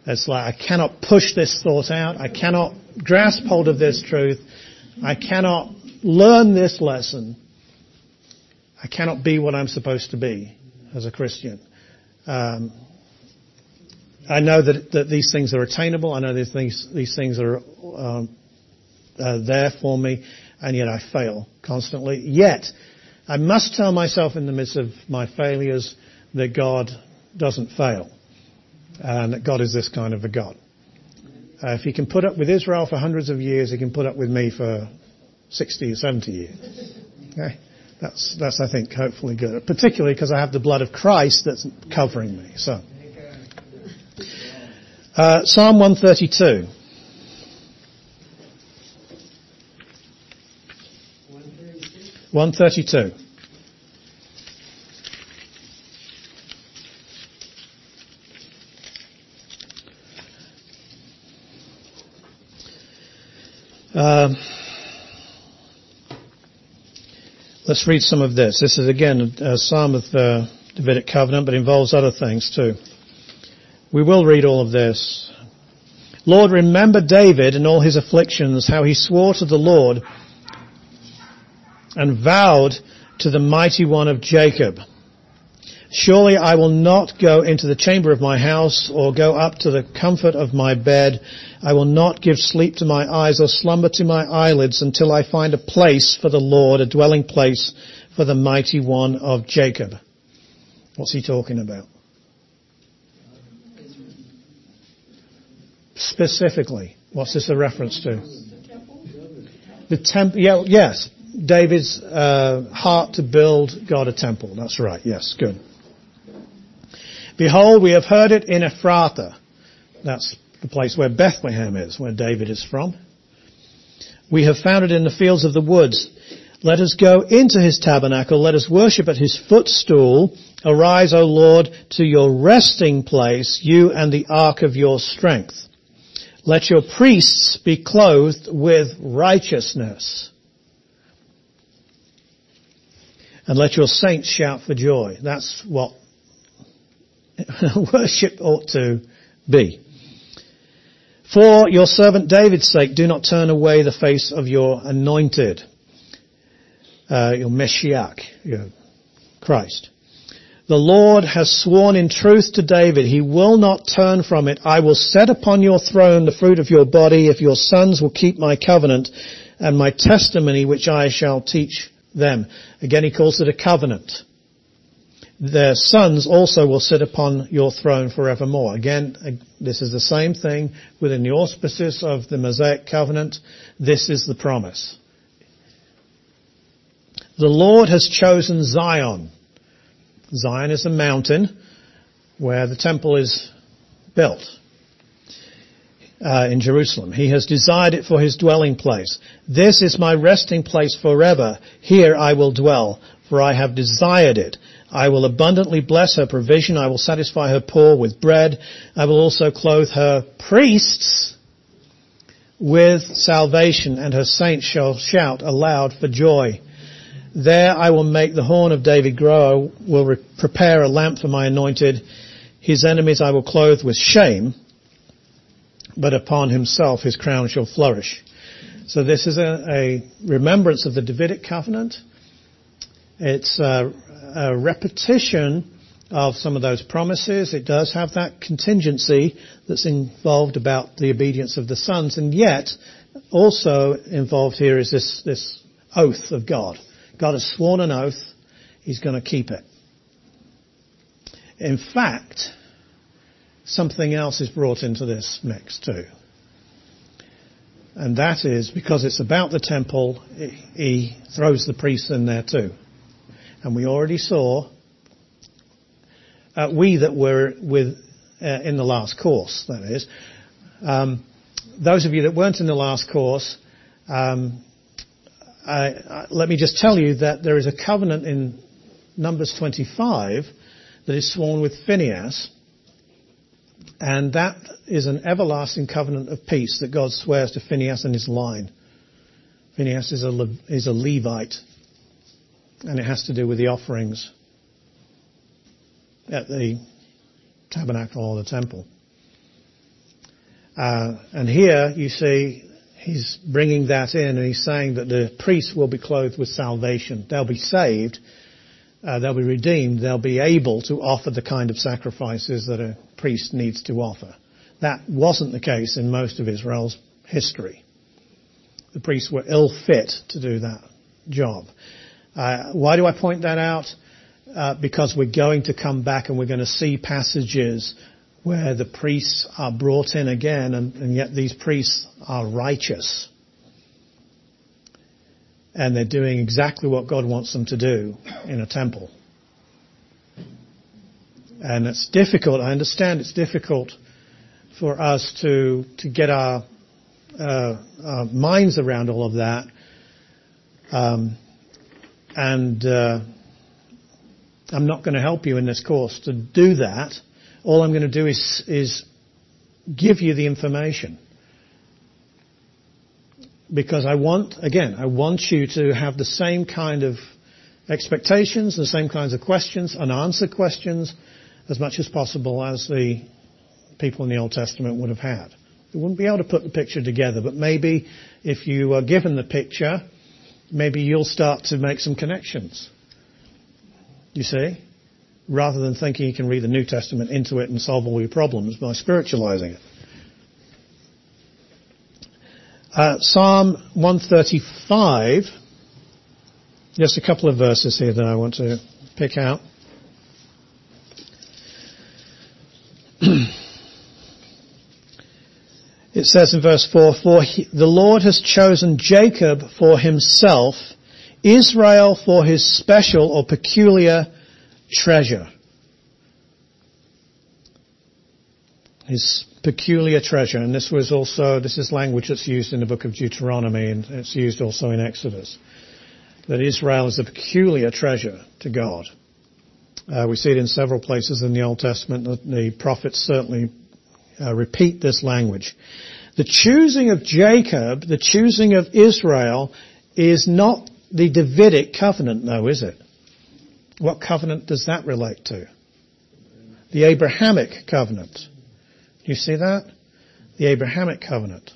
It's like I cannot push this thought out. I cannot grasp hold of this truth. I cannot learn this lesson. I cannot be what I'm supposed to be as a Christian. Um, I know that, that these things are attainable. I know these things, these things are um, uh, there for me, and yet I fail constantly. Yet, I must tell myself in the midst of my failures that God doesn't fail and that God is this kind of a God. Uh, if he can put up with Israel for hundreds of years, he can put up with me for 60 or 70 years. Okay? That's, that's, I think, hopefully good. Particularly because I have the blood of Christ that's covering me. So, uh, Psalm 132. One thirty-two. Um, let's read some of this. This is again a psalm of the Davidic covenant, but involves other things too. We will read all of this. Lord, remember David and all his afflictions, how he swore to the Lord and vowed to the mighty one of Jacob. Surely I will not go into the chamber of my house or go up to the comfort of my bed. I will not give sleep to my eyes or slumber to my eyelids until I find a place for the Lord, a dwelling place for the mighty one of Jacob. What's he talking about? Specifically, what's this a reference to? The temple. Yeah, yes, David's uh, heart to build God a temple. That's right. Yes, good. Behold, we have heard it in Ephrathah. That's the place where Bethlehem is, where David is from. We have found it in the fields of the woods. Let us go into his tabernacle. Let us worship at his footstool. Arise, O Lord, to your resting place, you and the ark of your strength. Let your priests be clothed with righteousness. And let your saints shout for joy. That's what worship ought to be. For your servant David's sake, do not turn away the face of your anointed, uh, your Meshiach, your Christ. The Lord has sworn in truth to David, he will not turn from it. I will set upon your throne the fruit of your body if your sons will keep my covenant and my testimony which I shall teach them. Again, he calls it a covenant their sons also will sit upon your throne forevermore. Again, this is the same thing within the auspices of the Mosaic covenant. This is the promise. The Lord has chosen Zion. Zion is a mountain where the temple is built uh, in Jerusalem. He has desired it for his dwelling place. This is my resting place forever. Here I will dwell, for I have desired it. I will abundantly bless her provision. I will satisfy her poor with bread. I will also clothe her priests with salvation, and her saints shall shout aloud for joy. There I will make the horn of David grow. I will re- prepare a lamp for my anointed. His enemies I will clothe with shame, but upon himself his crown shall flourish. So this is a, a remembrance of the Davidic covenant. It's a, a repetition of some of those promises. It does have that contingency that's involved about the obedience of the sons, and yet also involved here is this, this oath of God. God has sworn an oath, He's going to keep it. In fact, something else is brought into this mix too. And that is because it's about the temple, he throws the priests in there too. And we already saw, uh, we that were with, uh, in the last course, that is, um, those of you that weren't in the last course, um, I, let me just tell you that there is a covenant in Numbers 25 that is sworn with Phineas, and that is an everlasting covenant of peace that God swears to Phineas and his line. Phineas is a, is a Levite, and it has to do with the offerings at the tabernacle or the temple. Uh, and here you see he's bringing that in and he's saying that the priests will be clothed with salvation. They'll be saved. Uh, they'll be redeemed. They'll be able to offer the kind of sacrifices that a priest needs to offer. That wasn't the case in most of Israel's history. The priests were ill fit to do that job. Uh, why do I point that out? Uh, because we're going to come back and we're going to see passages where the priests are brought in again, and, yet these priests are righteous. And they're doing exactly what God wants them to do in a temple. And it's difficult, I understand it's difficult for us to, to get our, uh, our minds around all of that. Um, and uh, I'm not going to help you in this course to do that. All I'm going to do is, is give you the information. Because I want, again, I want you to have the same kind of expectations, the same kinds of questions, unanswered questions, as much as possible as the people in the Old Testament would have had. They wouldn't be able to put the picture together, but maybe if you are given the picture, maybe you'll start to make some connections. You see? rather than thinking you can read the New Testament into it and solve all your problems by spiritualizing it. Uh, Psalm 135, just a couple of verses here that I want to pick out. it says in verse 4, For he, the Lord has chosen Jacob for himself, Israel for his special or peculiar treasure. His peculiar treasure, and this was also, this is language that's used in the book of Deuteronomy and it's used also in Exodus. That Israel is a peculiar treasure to God. Uh, we see it in several places in the Old Testament. The prophets certainly uh, repeat this language. The choosing of Jacob, the choosing of Israel, is not the Davidic covenant, though, is it? What covenant does that relate to? The Abrahamic covenant. Do you see that? The Abrahamic covenant.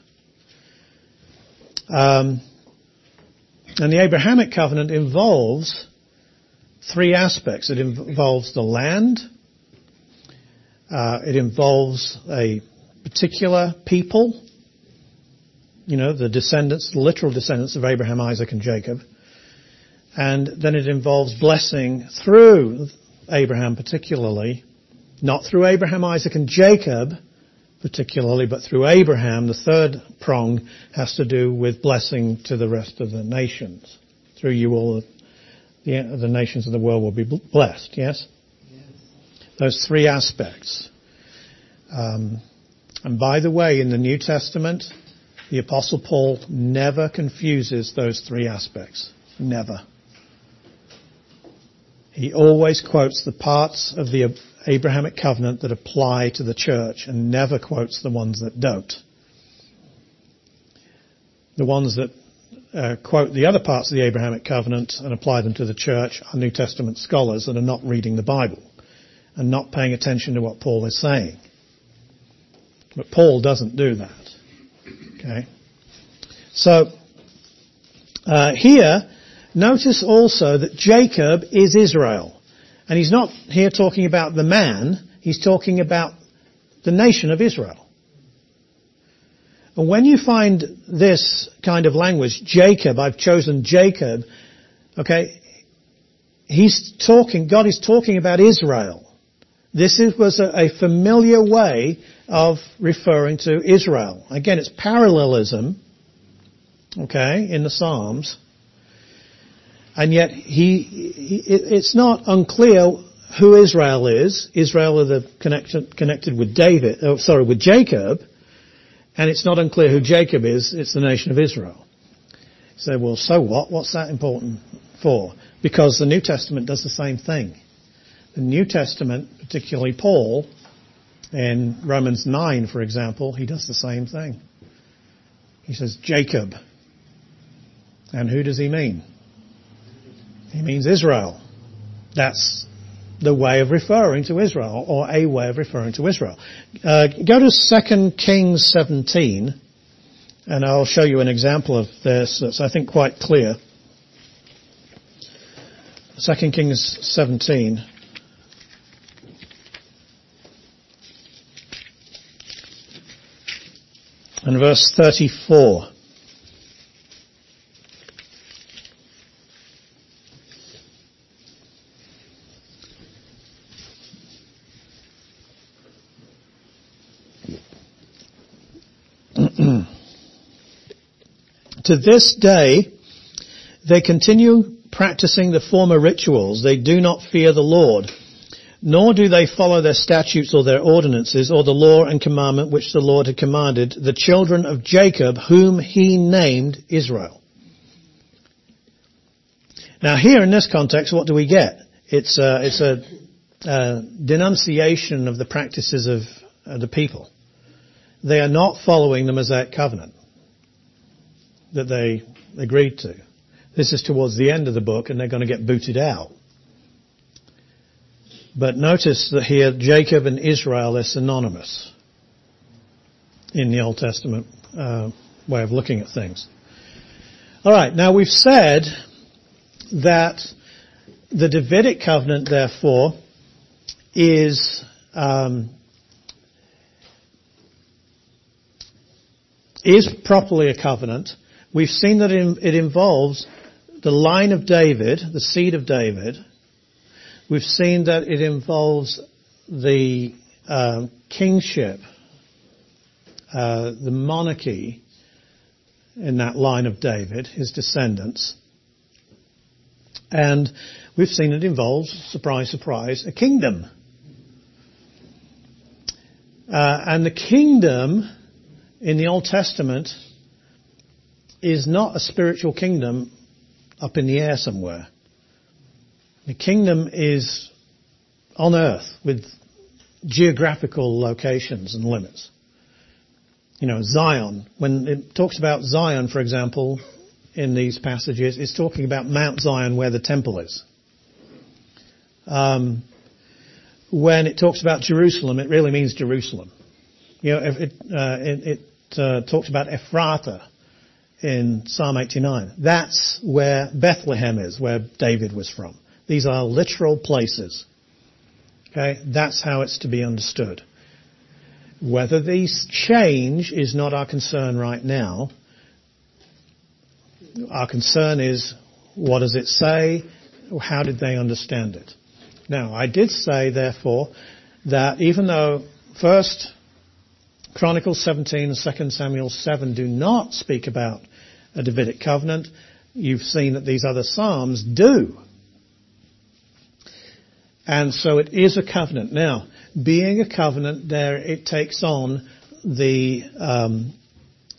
Um, and the Abrahamic covenant involves three aspects. It involves the land. Uh, it involves a particular people. You know, the descendants, the literal descendants of Abraham, Isaac, and Jacob. And then it involves blessing through Abraham particularly, not through Abraham, Isaac and Jacob particularly, but through Abraham. The third prong has to do with blessing to the rest of the nations. Through you all the, the nations of the world will be blessed. Yes? Those three aspects. Um, and by the way, in the New Testament, the Apostle Paul never confuses those three aspects. Never. He always quotes the parts of the Abrahamic covenant that apply to the church and never quotes the ones that don't. The ones that uh, quote the other parts of the Abrahamic covenant and apply them to the church are New Testament scholars that are not reading the Bible and not paying attention to what Paul is saying. But Paul doesn't do that. Okay? So, uh, here, notice also that Jacob is Israel. And he's not here talking about the man, he's talking about the nation of Israel. And when you find this kind of language, Jacob, I've chosen Jacob, okay, he's talking, God is talking about Israel. This is, was a, a familiar way of referring to Israel. Again, it's parallelism, okay, in the Psalms. And yet he, he it's not unclear who Israel is. Israel are the connected, connected with David, oh, sorry, with Jacob. And it's not unclear who Jacob is, it's the nation of Israel. You say, well, so what? What's that important for? Because the New Testament does the same thing. The New Testament, particularly Paul, in Romans 9, for example, he does the same thing. He says, Jacob. And who does he mean? He means Israel. That's the way of referring to Israel, or a way of referring to Israel. Uh, go to 2 Kings 17, and I'll show you an example of this that's, I think, quite clear. 2 Kings 17. And verse 34. to this day, they continue practicing the former rituals. They do not fear the Lord, nor do they follow their statutes or their ordinances or the law and commandment which the Lord had commanded the children of Jacob, whom he named Israel. Now here in this context, what do we get? It's a, it's a, a denunciation of the practices of uh, the people. They are not following the Mosaic covenant that they agreed to. This is towards the end of the book and they're going to get booted out. But notice that here Jacob and Israel are synonymous in the Old Testament uh, way of looking at things. Alright, now we've said that the Davidic covenant therefore is um, is properly a covenant We've seen that it involves the line of David, the seed of David. We've seen that it involves the uh, kingship, uh, the monarchy in that line of David, his descendants. And we've seen it involves, surprise, surprise, a kingdom. Uh, and the kingdom in the Old Testament is not a spiritual kingdom up in the air somewhere. The kingdom is on earth with geographical locations and limits. You know, Zion, when it talks about Zion, for example, in these passages, it's talking about Mount Zion where the temple is. Um, when it talks about Jerusalem, it really means Jerusalem. You know, it, uh, it, it uh, talks about Ephrata, in Psalm 89. That's where Bethlehem is, where David was from. These are literal places. Okay? That's how it's to be understood. Whether these change is not our concern right now. Our concern is what does it say? How did they understand it? Now, I did say, therefore, that even though first Chronicles 17 and 2 Samuel 7 do not speak about a Davidic covenant. You've seen that these other Psalms do. And so it is a covenant. Now, being a covenant, there it takes on the um,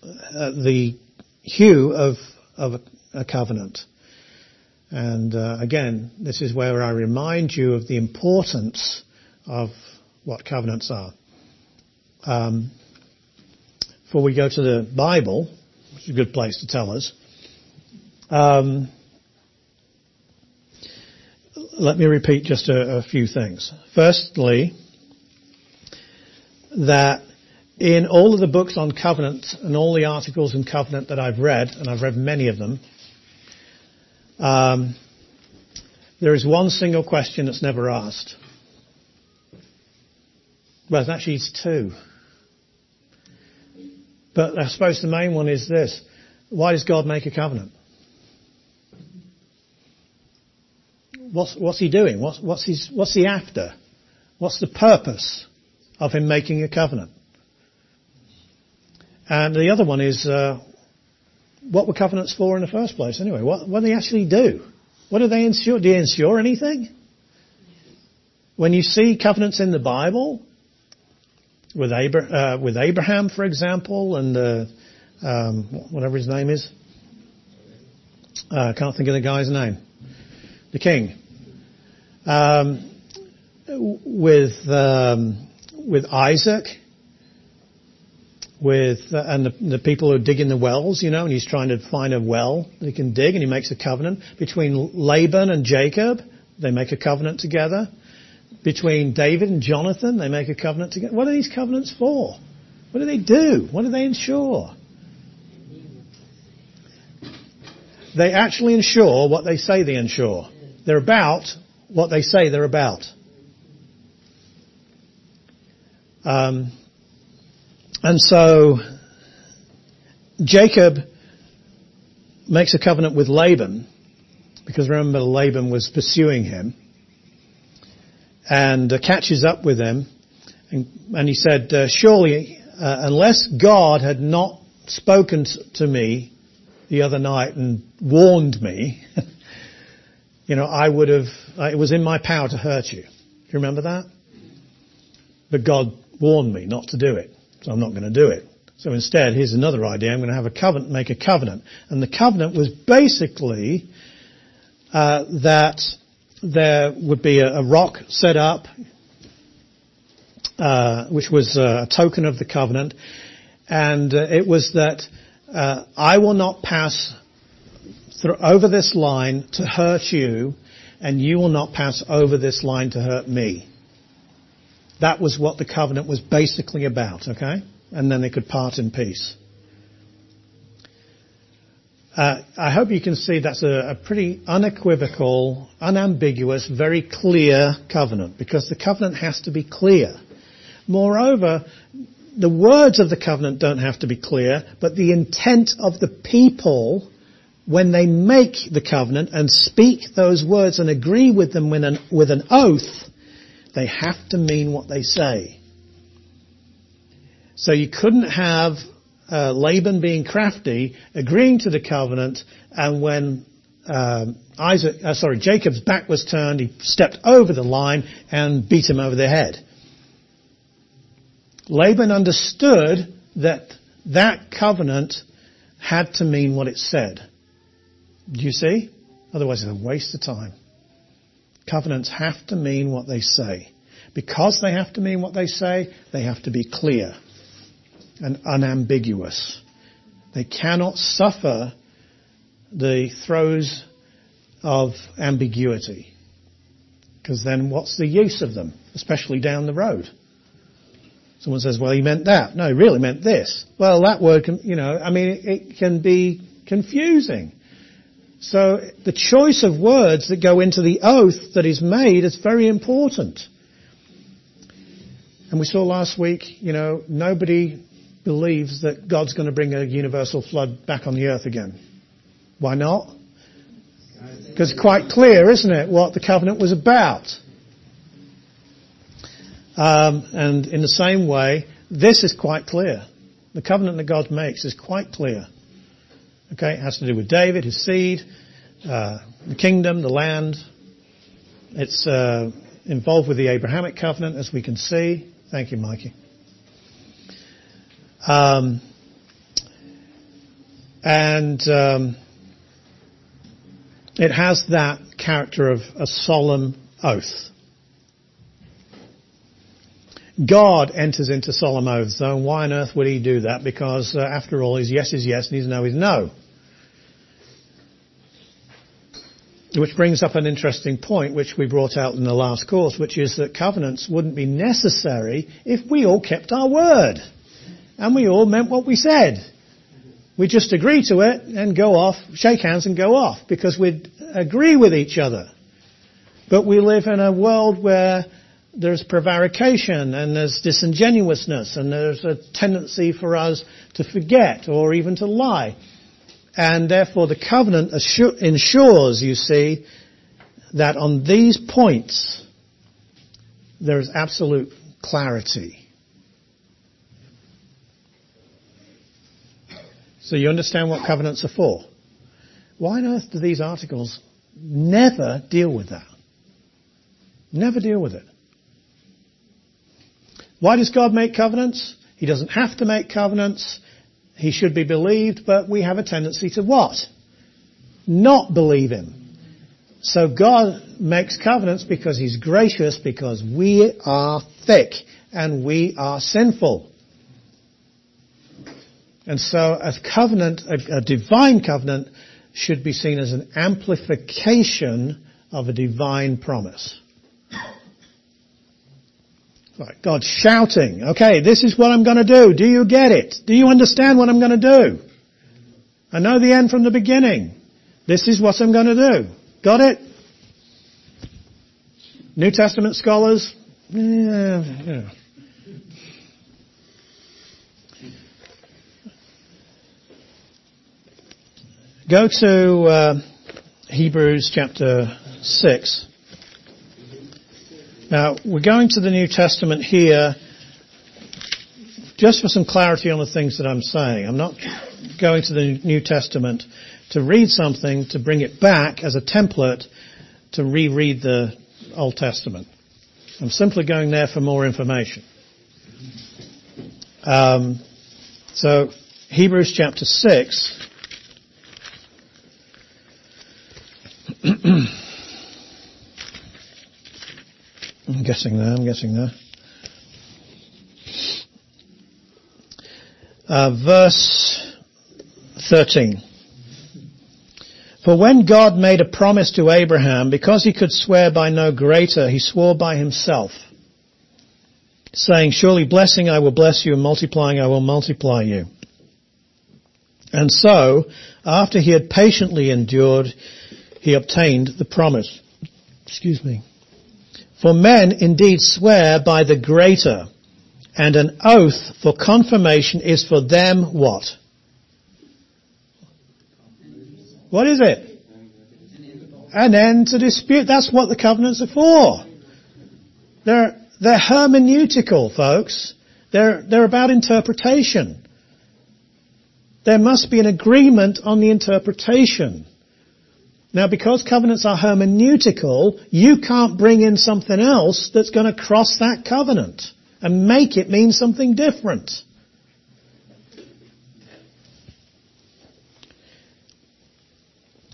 uh, the hue of of a, a covenant. And uh, again, this is where I remind you of the importance of what covenants are. Um, before we go to the Bible, which is a good place to tell us, um, let me repeat just a, a few things. Firstly, that in all of the books on covenant and all the articles in covenant that I've read, and I've read many of them, um, there is one single question that's never asked. Well, actually, it's two. But I suppose the main one is this. Why does God make a covenant? What's, what's he doing? What's, what's, his, what's he after? What's the purpose of him making a covenant? And the other one is, uh, what were covenants for in the first place anyway? What, what do they actually do? What do they ensure? Do they ensure anything? When you see covenants in the Bible, with, Abra- uh, with Abraham, for example, and uh, um, whatever his name is, uh, I can't think of the guy's name, the king. Um, with um, with Isaac, with uh, and the, the, people who are digging the wells, you know, and he's trying to find a well that he can dig, and he makes a covenant between Laban and Jacob. They make a covenant together. Between David and Jonathan, they make a covenant together. What are these covenants for? What do they do? What do they ensure? They actually ensure what they say they ensure. They're about what they say they're about. Um, and so Jacob makes a covenant with Laban because remember Laban was pursuing him and uh, catches up with him and, and he said, uh, surely uh, unless God had not spoken to me the other night and warned me, you know, I would have, uh, it was in my power to hurt you. Do you remember that? But God warned me not to do it. So I'm not going to do it. So instead, here's another idea. I'm going to have a covenant, make a covenant. And the covenant was basically uh, that there would be a, a rock set up, uh, which was a token of the covenant, and uh, it was that uh, I will not pass over this line to hurt you, and you will not pass over this line to hurt me. That was what the covenant was basically about, okay? And then they could part in peace. Uh, I hope you can see that's a, a, pretty unequivocal, unambiguous, very clear covenant because the covenant has to be clear. Moreover, the words of the covenant don't have to be clear, but the intent of the people when they make the covenant and speak those words and agree with them with an, with an oath they have to mean what they say. So you couldn't have uh, Laban being crafty, agreeing to the covenant, and when um, Isaac, uh, sorry, Jacob's back was turned, he stepped over the line and beat him over the head. Laban understood that that covenant had to mean what it said. Do you see? Otherwise it's a waste of time. Covenants have to mean what they say. Because they have to mean what they say, they have to be clear and unambiguous. They cannot suffer the throes of ambiguity. Because then what's the use of them, especially down the road? Someone says, well, he meant that. No, he really meant this. Well, that word can, you know, I mean, it can be confusing. So the choice of words that go into the oath that is made is very important. And we saw last week, you know, nobody believes that God's going to bring a universal flood back on the earth again. Why not? Because it's quite clear, isn't it, what the covenant was about. Um, and in the same way, this is quite clear. The covenant that God makes is quite clear. Okay, it has to do with David, his seed, uh, the kingdom, the land. It's uh, involved with the Abrahamic covenant, as we can see. Thank you, Mikey. Um, and um, it has that character of a solemn oath. God enters into solemn oaths, though. Why on earth would he do that? Because uh, after all, his yes is yes and his no is no. Which brings up an interesting point which we brought out in the last course, which is that covenants wouldn't be necessary if we all kept our word. And we all meant what we said. We just agree to it and go off, shake hands and go off because we'd agree with each other. But we live in a world where there's prevarication and there's disingenuousness and there's a tendency for us to forget or even to lie. And therefore the covenant ensures, you see, that on these points there is absolute clarity. So you understand what covenants are for. Why on earth do these articles never deal with that? Never deal with it. Why does God make covenants? He doesn't have to make covenants. He should be believed, but we have a tendency to what? Not believe Him. So God makes covenants because He's gracious, because we are thick and we are sinful. And so a covenant, a, a divine covenant, should be seen as an amplification of a divine promise. Right, God shouting, okay, this is what I'm going to do. Do you get it? Do you understand what I'm going to do? I know the end from the beginning. This is what I'm going to do. Got it? New Testament scholars? Yeah, yeah. Go to uh, Hebrews chapter 6. Now, we're going to the New Testament here just for some clarity on the things that I'm saying. I'm not going to the New Testament to read something, to bring it back as a template to reread the Old Testament. I'm simply going there for more information. Um, so, Hebrews chapter 6, I'm guessing there, I'm guessing there. Uh, verse 13. For when God made a promise to Abraham, because he could swear by no greater, he swore by himself, saying, Surely blessing I will bless you, and multiplying I will multiply you. And so, after he had patiently endured, he obtained the promise. Excuse me. For men indeed swear by the greater, and an oath for confirmation is for them what? What is it? An end to dispute. That's what the covenants are for. They're, they're hermeneutical, folks. They're, they're about interpretation. There must be an agreement on the interpretation. Now, because covenants are hermeneutical, you can't bring in something else that's going to cross that covenant and make it mean something different.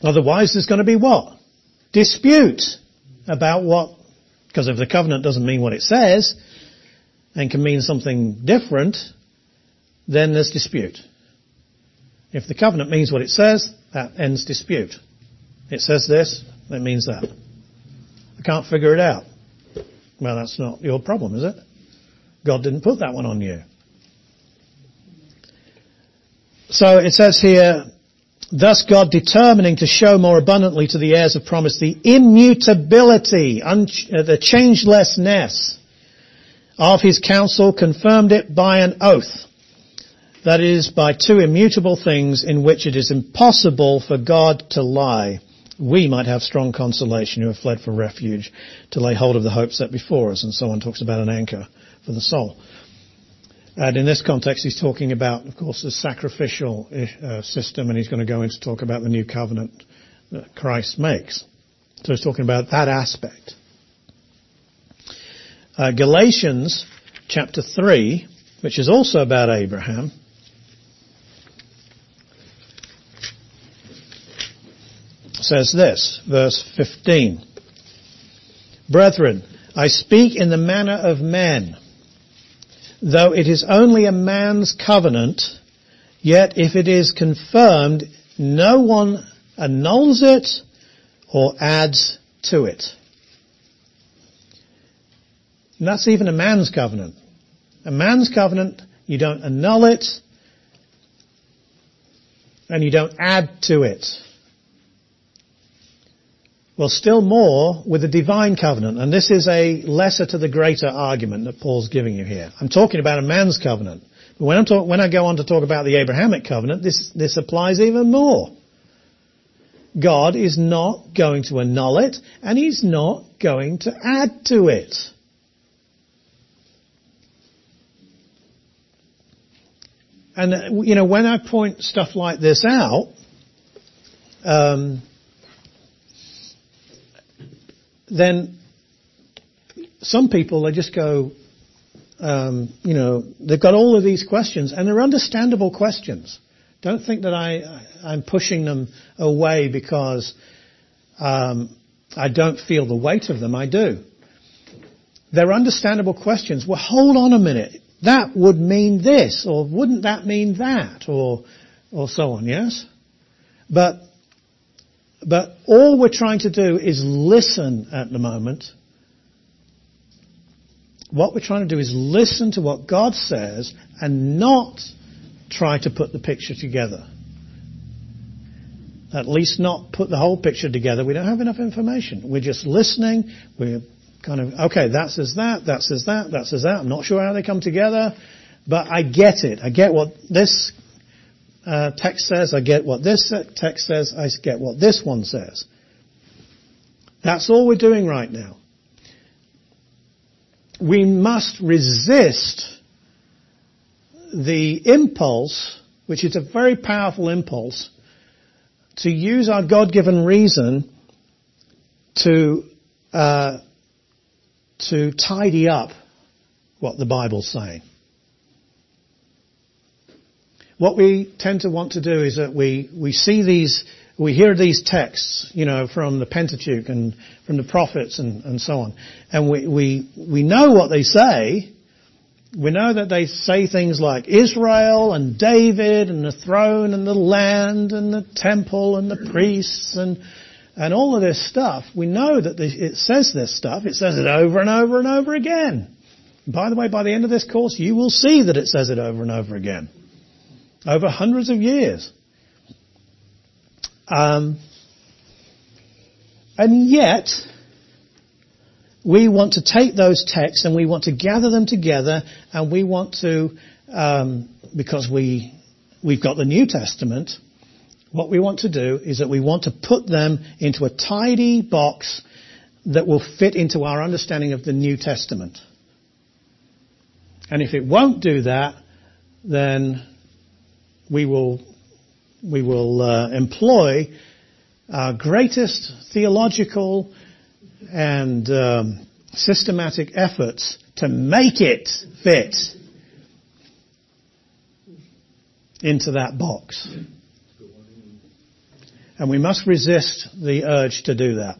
Otherwise, there's going to be what? Dispute about what, because if the covenant doesn't mean what it says, and can mean something different, then there's dispute. If the covenant means what it says, that ends dispute. It says this, that means that. I can't figure it out. Well, that's not your problem, is it? God didn't put that one on you. So it says here, thus God determining to show more abundantly to the heirs of promise the immutability, un- uh, the changelessness of his counsel confirmed it by an oath. That is, by two immutable things in which it is impossible for God to lie we might have strong consolation who have fled for refuge to lay hold of the hope set before us. And someone talks about an anchor for the soul. And in this context, he's talking about, of course, the sacrificial uh, system, and he's going to go into talk about the new covenant that Christ makes. So he's talking about that aspect. uh, Galatians chapter 3, which is also about Abraham. Says this, verse 15. Brethren, I speak in the manner of men. Though it is only a man's covenant, yet if it is confirmed, no one annuls it or adds to it. And that's even a man's covenant. A man's covenant, you don't annul it, and you don't add to it. Well, still more with the divine covenant, and this is a lesser to the greater argument that Paul's giving you here. I'm talking about a man's covenant. But when, talk, when i go on to talk about the Abrahamic covenant, this, this applies even more. God is not going to annul it, and He's not going to add to it. And, uh, you know, when I point stuff like this out, um, then some people, they just go, um, you know, they've got all of these questions, and they're understandable questions. Don't think that I, I'm pushing them away because um, I don't feel the weight of them. I do. They're understandable questions. Well, hold on a minute. That would mean this, or wouldn't that mean that, or or so on. Yes, but but all we're trying to do is listen at the moment. What we're trying to do is listen to what God says and not try to put the picture together. At least not put the whole picture together. We don't have enough information. We're just listening. We're kind of, okay, that says that, that says that, that says that. I'm not sure how they come together, but I get it. I get what this uh, text says, I get what this text says, I get what this one says. That's all we're doing right now. We must resist the impulse, which is a very powerful impulse, to use our God-given reason to uh, to tidy up what the Bible's saying. What we tend to want to do is that we, we see these, we hear these texts, you know, from the Pentateuch and from the prophets and, and so on. And we, we, we know what they say. We know that they say things like Israel and David and the throne and the land and the temple and the priests and and all of this stuff, we know that it says this stuff. It says it over and over and over again. By the way, by the end of this course, you will see that it says it over and over again. Over hundreds of years. Um, and yet, we want to take those texts and we want to gather them together and we want to, um, because we, we've got the New Testament, what we want to do is that we want to put them into a tidy box that will fit into our understanding of the New Testament. And if it won't do that, then we will, we will uh, employ our greatest theological and um, systematic efforts to make it fit into that box. And we must resist the urge to do that.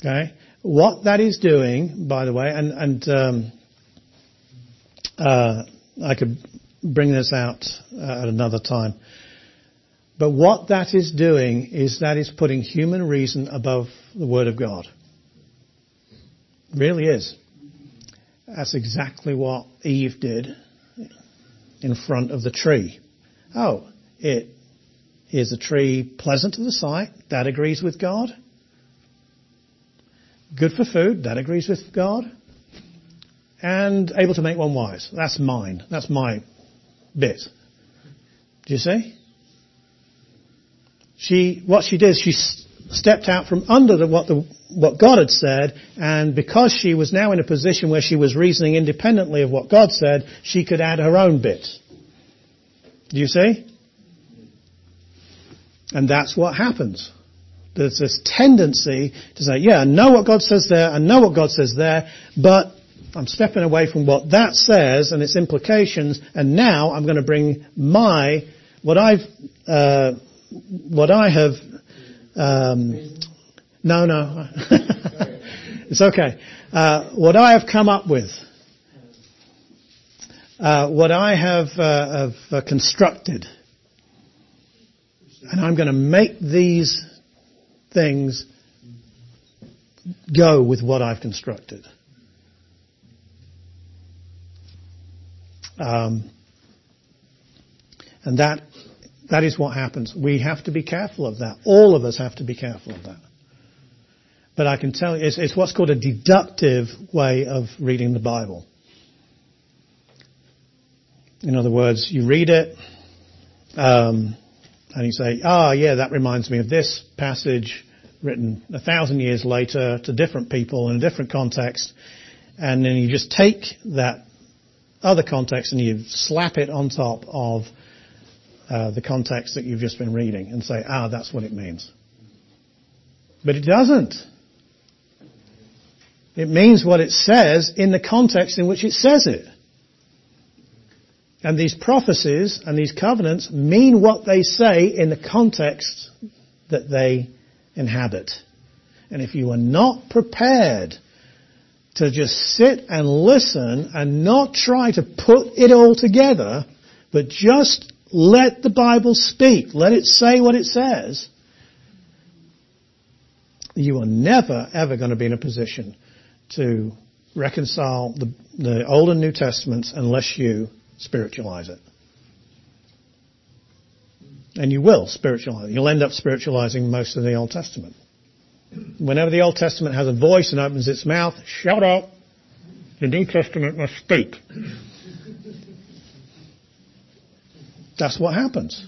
Okay? What that is doing, by the way, and, and um, uh, I could bring this out uh, at another time. But what that is doing is that is putting human reason above the Word of God. It really is. That's exactly what Eve did in front of the tree. Oh, it is a tree pleasant to the sight? That agrees with God. Good for food? That agrees with God. And able to make one wise. That's mine. That's my bit. Do you see? She, what she did, she stepped out from under the, what, the, what God had said, and because she was now in a position where she was reasoning independently of what God said, she could add her own bit. Do you see? And that's what happens. there's this tendency to say, yeah, I know what God says there, I know what God says there, but I'm stepping away from what that says and its implications, and now I'm going to bring my, what I've, uh, what I have, um, no, no, it's okay. Uh, what I have come up with, uh, what I have, uh, have uh, constructed, and I'm going to make these things go with what I've constructed. Um, and that that is what happens. We have to be careful of that. All of us have to be careful of that. But I can tell you, it's, it's what's called a deductive way of reading the Bible. In other words, you read it, um, and you say, "Ah, oh, yeah, that reminds me of this passage written a thousand years later to different people in a different context," and then you just take that other context and you slap it on top of uh, the context that you've just been reading and say, "Ah, that's what it means." But it doesn't. It means what it says in the context in which it says it. And these prophecies and these covenants mean what they say in the context that they inhabit. And if you are not prepared to just sit and listen and not try to put it all together, but just let the Bible speak, let it say what it says, you are never ever going to be in a position to reconcile the, the Old and New Testaments unless you spiritualize it. And you will spiritualize it. You'll end up spiritualizing most of the Old Testament. Whenever the Old Testament has a voice and opens its mouth, shout out, the New Testament must speak. That's what happens.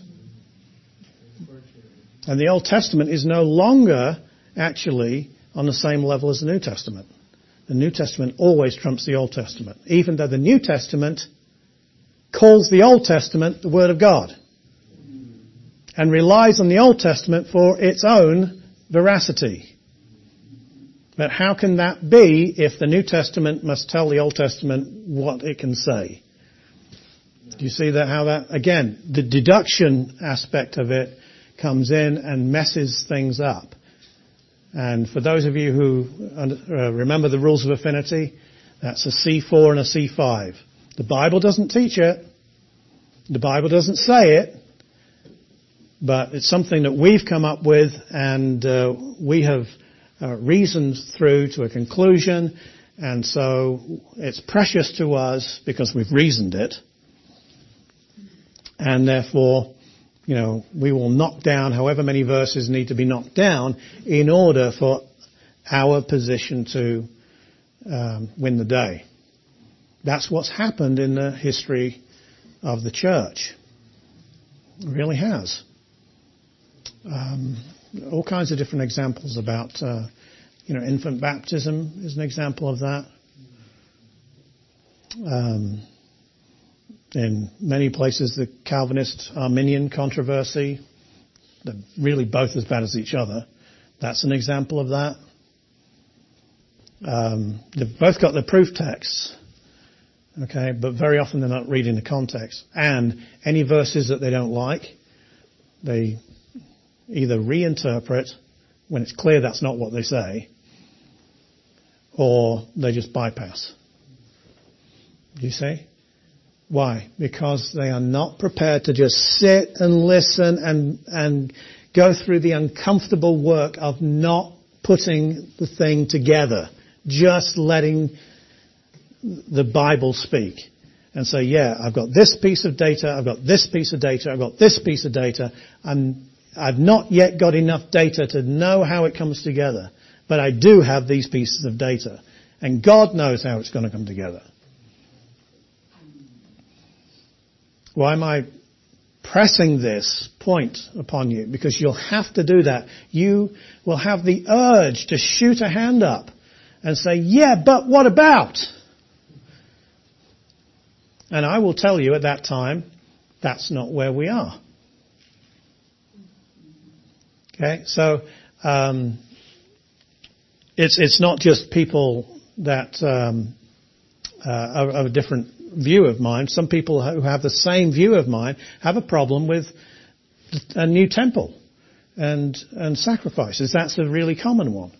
And the Old Testament is no longer actually on the same level as the New Testament. The New Testament always trumps the Old Testament, even though the New Testament calls the Old Testament the Word of God and relies on the Old Testament for its own veracity. But how can that be if the New Testament must tell the Old Testament what it can say? Do you see that how that, again, the deduction aspect of it comes in and messes things up. And for those of you who uh, remember the rules of affinity, that's a C4 and a C5. The Bible doesn't teach it. The Bible doesn't say it. But it's something that we've come up with and uh, we have uh, reasoned through to a conclusion. And so it's precious to us because we've reasoned it. And therefore, you know, we will knock down however many verses need to be knocked down in order for our position to um, win the day. That's what's happened in the history of the church. It really has. Um, all kinds of different examples about, uh, you know, infant baptism is an example of that. Um, in many places, the Calvinist Arminian controversy, they're really both as bad as each other. That's an example of that. Um, they've both got the proof texts, okay, but very often they're not reading the context. And any verses that they don't like, they either reinterpret when it's clear that's not what they say, or they just bypass. Do you see? Why? Because they are not prepared to just sit and listen and, and go through the uncomfortable work of not putting the thing together. Just letting the Bible speak. And say, yeah, I've got this piece of data, I've got this piece of data, I've got this piece of data, and I've not yet got enough data to know how it comes together. But I do have these pieces of data. And God knows how it's going to come together. Why am I pressing this point upon you? Because you'll have to do that. You will have the urge to shoot a hand up and say, yeah, but what about? And I will tell you at that time, that's not where we are. Okay, so um, it's it's not just people that um, uh, of, a different view of mine. Some people who have the same view of mine have a problem with a new temple and and sacrifices. That's a really common one.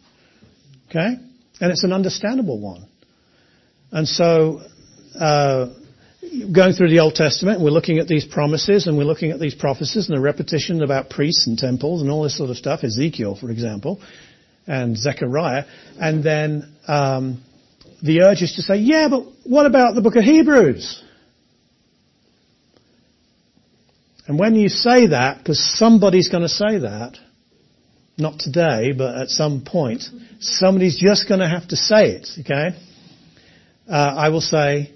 Okay, and it's an understandable one. And so. Uh, going through the Old Testament, we're looking at these promises and we're looking at these prophecies and the repetition about priests and temples and all this sort of stuff. Ezekiel, for example, and Zechariah, and then um, the urge is to say, yeah, but what about the book of Hebrews? And when you say that, because somebody's going to say that, not today, but at some point, somebody's just going to have to say it, okay? Uh, I will say,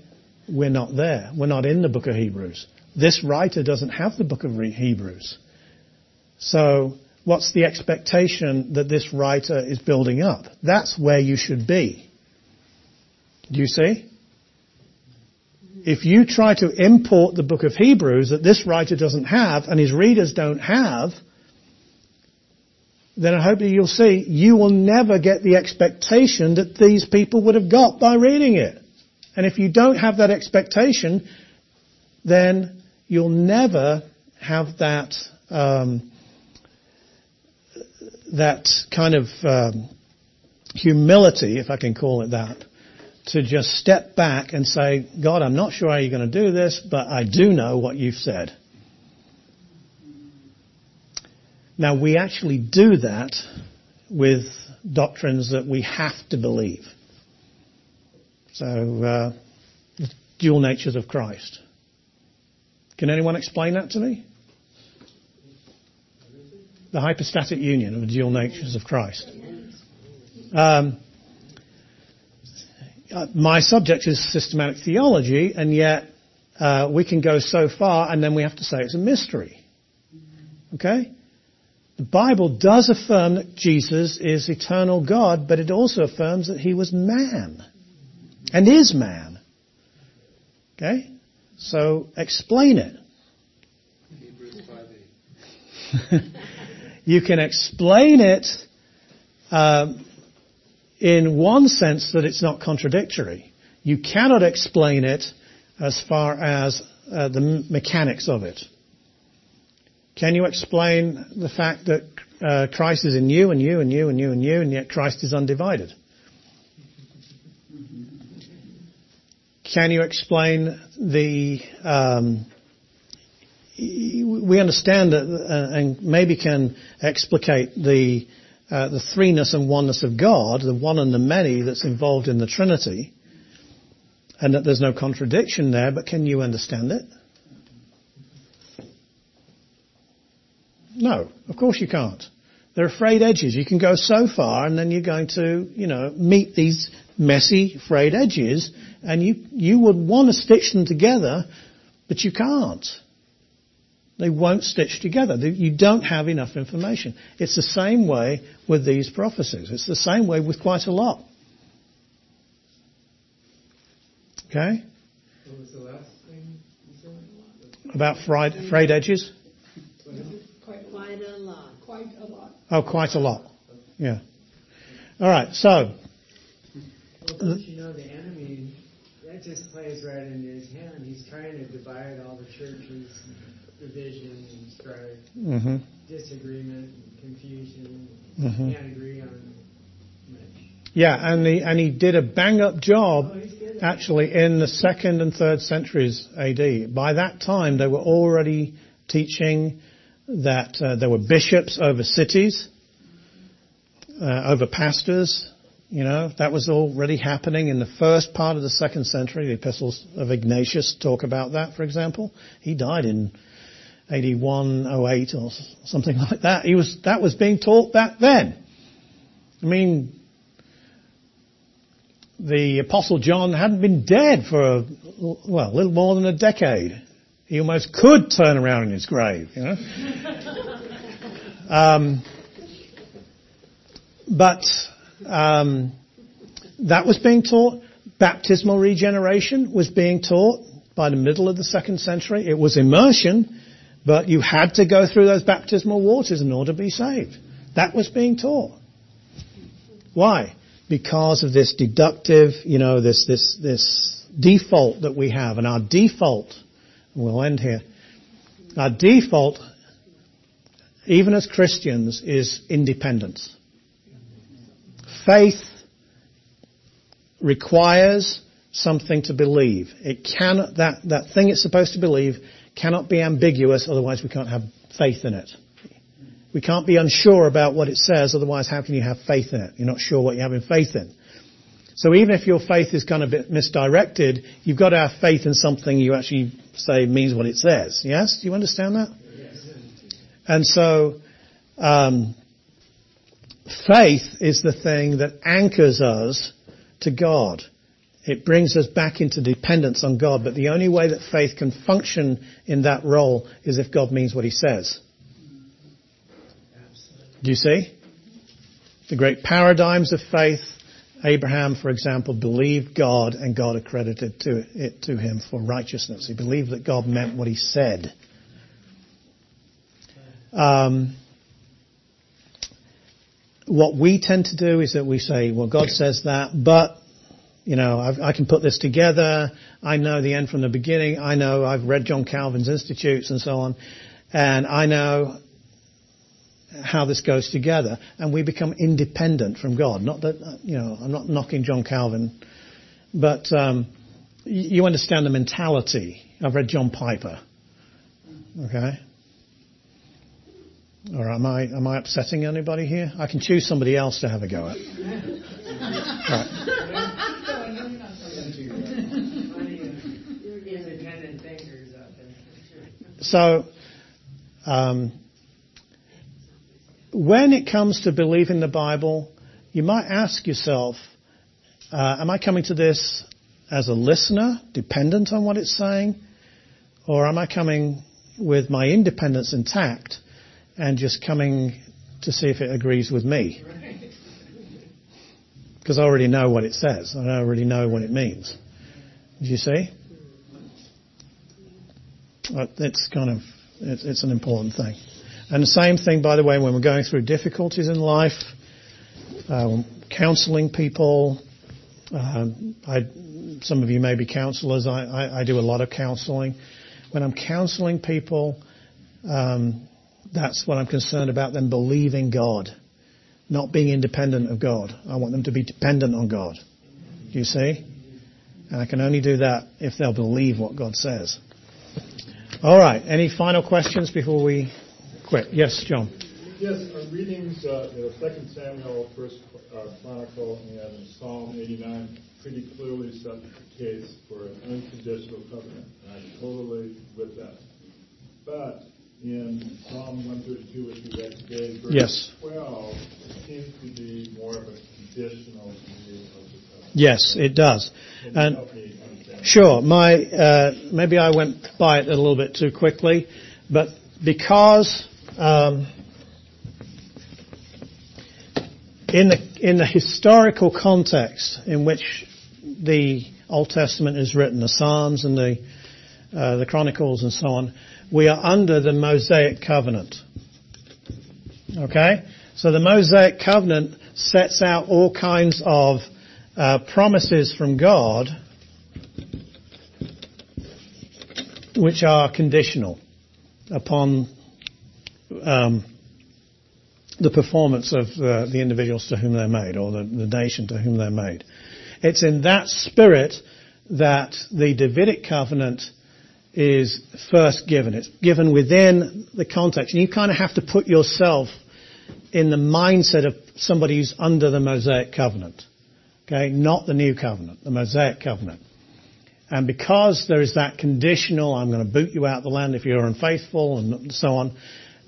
we're not there. We're not in the book of Hebrews. This writer doesn't have the book of Hebrews. So, what's the expectation that this writer is building up? That's where you should be. Do you see? If you try to import the book of Hebrews that this writer doesn't have and his readers don't have, then I hope that you'll see you will never get the expectation that these people would have got by reading it. And if you don't have that expectation, then you'll never have that um, that kind of um, humility, if I can call it that, to just step back and say, God, I'm not sure how you're going to do this, but I do know what you've said. Now we actually do that with doctrines that we have to believe. So, uh, the dual natures of Christ. Can anyone explain that to me? The hypostatic union of the dual natures of Christ. Um, uh, my subject is systematic theology, and yet uh, we can go so far, and then we have to say it's a mystery. Okay? The Bible does affirm that Jesus is eternal God, but it also affirms that he was man and is man. Okay? So explain it. you can explain it um, in one sense that it's not contradictory. You cannot explain it as far as uh, the mechanics of it. Can you explain the fact that uh, Christ is in you and you and you and you and you, and yet Christ is undivided? Can you explain the? Um, we understand that, uh, and maybe can explicate the uh, the threeness and oneness of God, the one and the many that's involved in the Trinity, and that there's no contradiction there. But can you understand it? No, of course you can't. There are frayed edges. You can go so far, and then you're going to, you know, meet these messy, frayed edges, and you, you would want to stitch them together, but you can't. They won't stitch together. You don't have enough information. It's the same way with these prophecies. It's the same way with quite a lot. Okay? What was the last thing you said? About frayed, frayed edges? Quite, quite a lot. Quite a lot. Oh, quite a lot. Yeah. All right. So Well, don't you know the enemy, that just plays right into his hand. He's trying to divide all the churches, division and strife, hmm disagreement and confusion. Mhm. Can't agree on much. yeah, and he and he did a bang up job Oh, actually in the second and third centuries AD. By that time, they were already teaching that uh, there were bishops over cities, uh, over pastors. You know, that was already happening in the first part of the second century. The epistles of Ignatius talk about that, for example. He died in 8108 or something like that. He was, that was being taught back then. I mean, the apostle John hadn't been dead for a, well, a little more than a decade. He almost could turn around in his grave, you know. um, but um, that was being taught. Baptismal regeneration was being taught by the middle of the second century. It was immersion, but you had to go through those baptismal waters in order to be saved. That was being taught. Why? Because of this deductive, you know, this, this, this default that we have. And our default, and we'll end here, our default, even as Christians, is independence. Faith requires something to believe. It cannot, that, that thing it's supposed to believe cannot be ambiguous, otherwise we can't have faith in it. We can't be unsure about what it says, otherwise how can you have faith in it? You're not sure what you're having faith in. So even if your faith is kind of a bit misdirected, you've got to have faith in something you actually say means what it says. Yes? Do you understand that? Yes. And so, um, faith is the thing that anchors us to God. It brings us back into dependence on God, but the only way that faith can function in that role is if God means what He says. Do you see? The great paradigms of faith, Abraham, for example, believed God and God accredited to it to him for righteousness. He believed that God meant what he said. Um, what we tend to do is that we say, well, God says that, but, you know, I've, i can put this together. I know the end from the beginning. I know I've read John Calvin's Institutes and so on. And I know how this goes together. And we become independent from God. Not that, you know, I'm not knocking John Calvin, but, um, you understand the mentality. I've read John Piper. Okay? Or am I am I upsetting anybody here? I can choose somebody else to have a go at. right. So, um, when it comes to believing the Bible, you might ask yourself, uh, am I coming to this as a listener, dependent on what it's saying? Or am I coming with my independence intact and just coming to see if it agrees with me. Because I already know what it says. I already know what it means. Do you see? It's kind of, it's, an important thing. And the same thing, by the way, when we're going through difficulties in life, uh, counseling people. Uh, I, some of you may be counselors. I, I, I, do a lot of counseling. When I'm counseling people, um, that's what I'm concerned about them believing God, not being independent of God. I want them to be dependent on God. Do you see? And I can only do that if they'll believe what God says. All right. Any final questions before we quit? Yes, John. Yes, our readings, uh, you know, Second Samuel, First uh, Chronicle, and Psalm 89 pretty clearly set the case for an unconditional covenant. And I'm totally with that. But in Psalm 132, which we read today, verse yes. 12, seems to be more of a conditional view of the covenant. Yes, it does. and sure, my uh, maybe I went by it a little bit too quickly, but because um, in the in the historical context in which the Old Testament is written, the Psalms and the uh, the Chronicles and so on, we are under the Mosaic covenant. Okay? So the Mosaic covenant sets out all kinds of uh, promises from God which are conditional upon um, the performance of uh, the individuals to whom they're made or the, the nation to whom they're made. It's in that spirit that the Davidic covenant is first given. It's given within the context. And you kind of have to put yourself in the mindset of somebody who's under the Mosaic covenant. Okay? Not the new covenant, the Mosaic covenant. And because there is that conditional, I'm going to boot you out of the land if you're unfaithful and so on,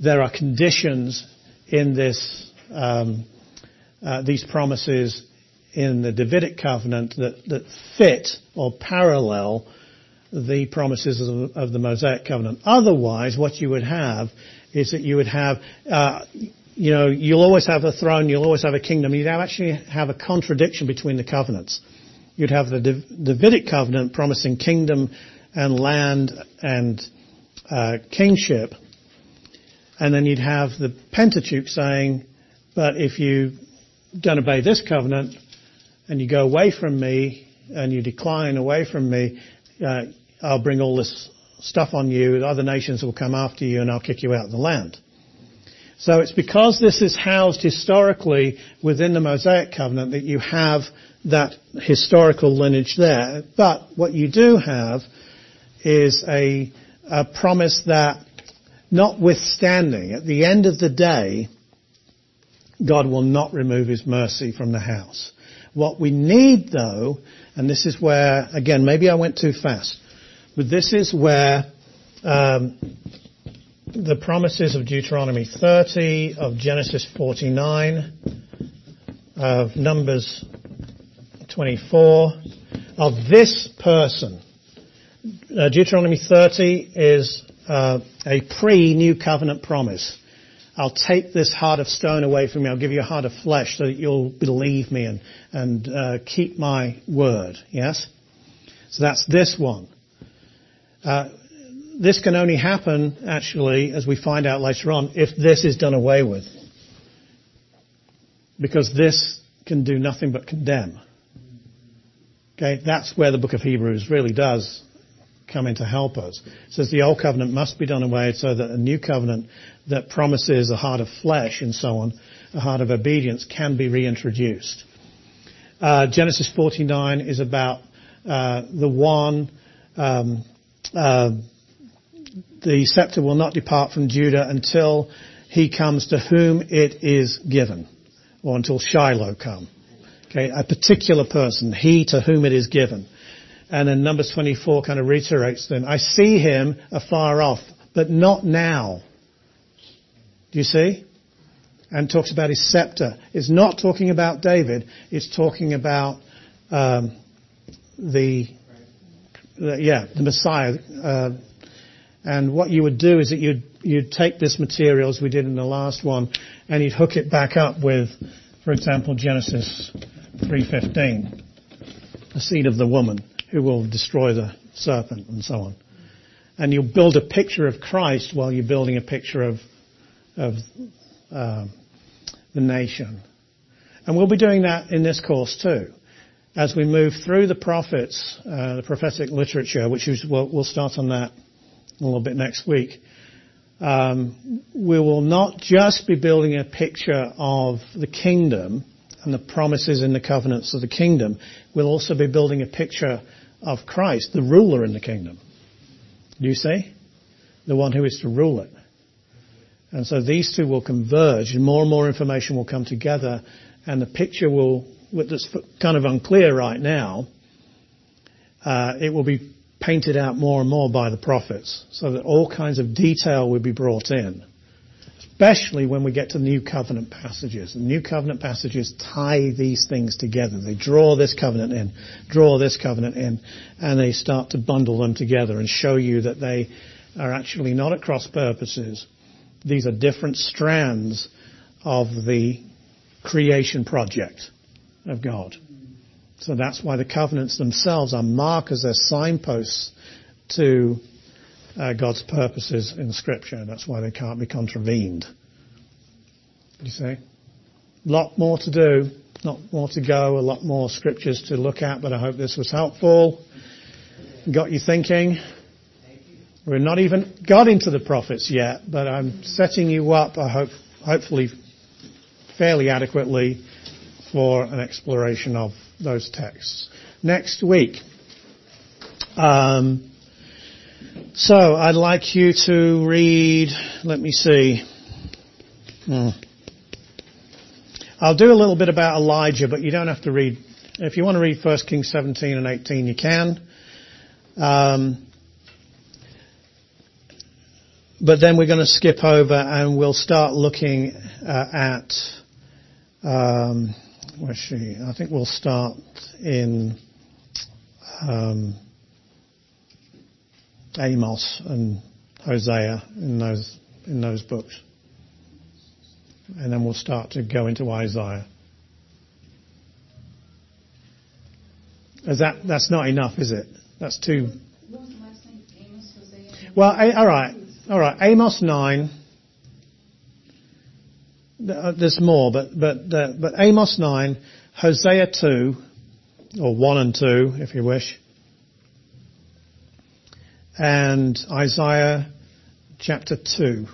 there are conditions in this, um, uh, these promises in the Davidic covenant that, that fit or parallel the promises of, of the Mosaic covenant. Otherwise, what you would have is that you would have, uh, you know, you'll always have a throne, you'll always have a kingdom. You'd actually have a contradiction between the covenants. You'd have the Davidic covenant promising kingdom and land and uh, kingship, and then you'd have the Pentateuch saying But if you don't obey this covenant and you go away from me and you decline away from me, uh, I'll bring all this stuff on you. The other nations will come after you and I'll kick you out of the land. So it's because this is housed historically within the Mosaic covenant that you have that historical lineage there. But what you do have is a, a promise that notwithstanding, at the end of the day, God will not remove his mercy from the house. What we need though, and this is where, again, maybe I went too fast, but this is where um, the promises of Deuteronomy 30, of Genesis 49, of Numbers 24, of this person. Uh, Deuteronomy 30 is uh, a pre-New Covenant promise. I'll take this heart of stone away from you. I'll give you a heart of flesh so that you'll believe me and, and uh, keep my word. Yes? So that's this one. Uh, this can only happen, actually, as we find out later on, if this is done away with. Because this can do nothing but condemn. Okay, that's where the book of Hebrews really does come in to help us. It says the old covenant must be done away so that a new covenant that promises a heart of flesh and so on, a heart of obedience can be reintroduced. Uh, Genesis 49 is about uh, the one, um, uh, the scepter will not depart from Judah until he comes to whom it is given, or until Shiloh come. Okay, a particular person, he to whom it is given. And then Numbers 24 kind of reiterates them. I see him afar off, but not now. Do you see? And talks about his scepter. It's not talking about David. It's talking about um, the, the, yeah, the Messiah. Uh, and what you would do is that you'd you'd take this material as we did in the last one, and you'd hook it back up with, for example, Genesis 3:15, the seed of the woman who will destroy the serpent and so on. And you'll build a picture of Christ while you're building a picture of of uh, the nation. And we'll be doing that in this course too. As we move through the prophets, uh, the prophetic literature, which is, we'll, we'll, start on that a little bit next week, um, we will not just be building a picture of the kingdom and the promises in the covenants of the kingdom, we'll also be building a picture of Christ, the ruler in the kingdom. Do you see? The one who is to rule it. And so these two will converge and more and more information will come together and the picture will, that's kind of unclear right now, uh, it will be painted out more and more by the prophets so that all kinds of detail will be brought in. Especially when we get to New Covenant passages. The New Covenant passages tie these things together. They draw this covenant in, draw this covenant in, and they start to bundle them together and show you that they are actually not at cross purposes these are different strands of the creation project of God. So that's why the covenants themselves are markers, they're signposts to uh, God's purposes in Scripture. That's why they can't be contravened. You see? A lot more to do, not more to go, a lot more scriptures to look at, but I hope this was helpful. Got you thinking. We're not even got into the prophets yet, but I'm setting you up, I hope, hopefully fairly adequately for an exploration of those texts. Next week. Um, so I'd like you to read, let me see. Hmm. I'll do a little bit about Elijah, but you don't have to read, if you want to read 1 Kings 17 and 18, you can. Um, but then we're going to skip over and we'll start looking uh, at, um, where's she? I think we'll start in um, Amos and Hosea in those in those books, and then we'll start to go into Isaiah. Is that that's not enough, is it? That's too. What was the last name? Amos, Hosea? Well, all right. All right, Amos 9. Uh, There's more, but but uh, but Amos nine, Hosea two, or one and two, if you wish, and Isaiah chapter two.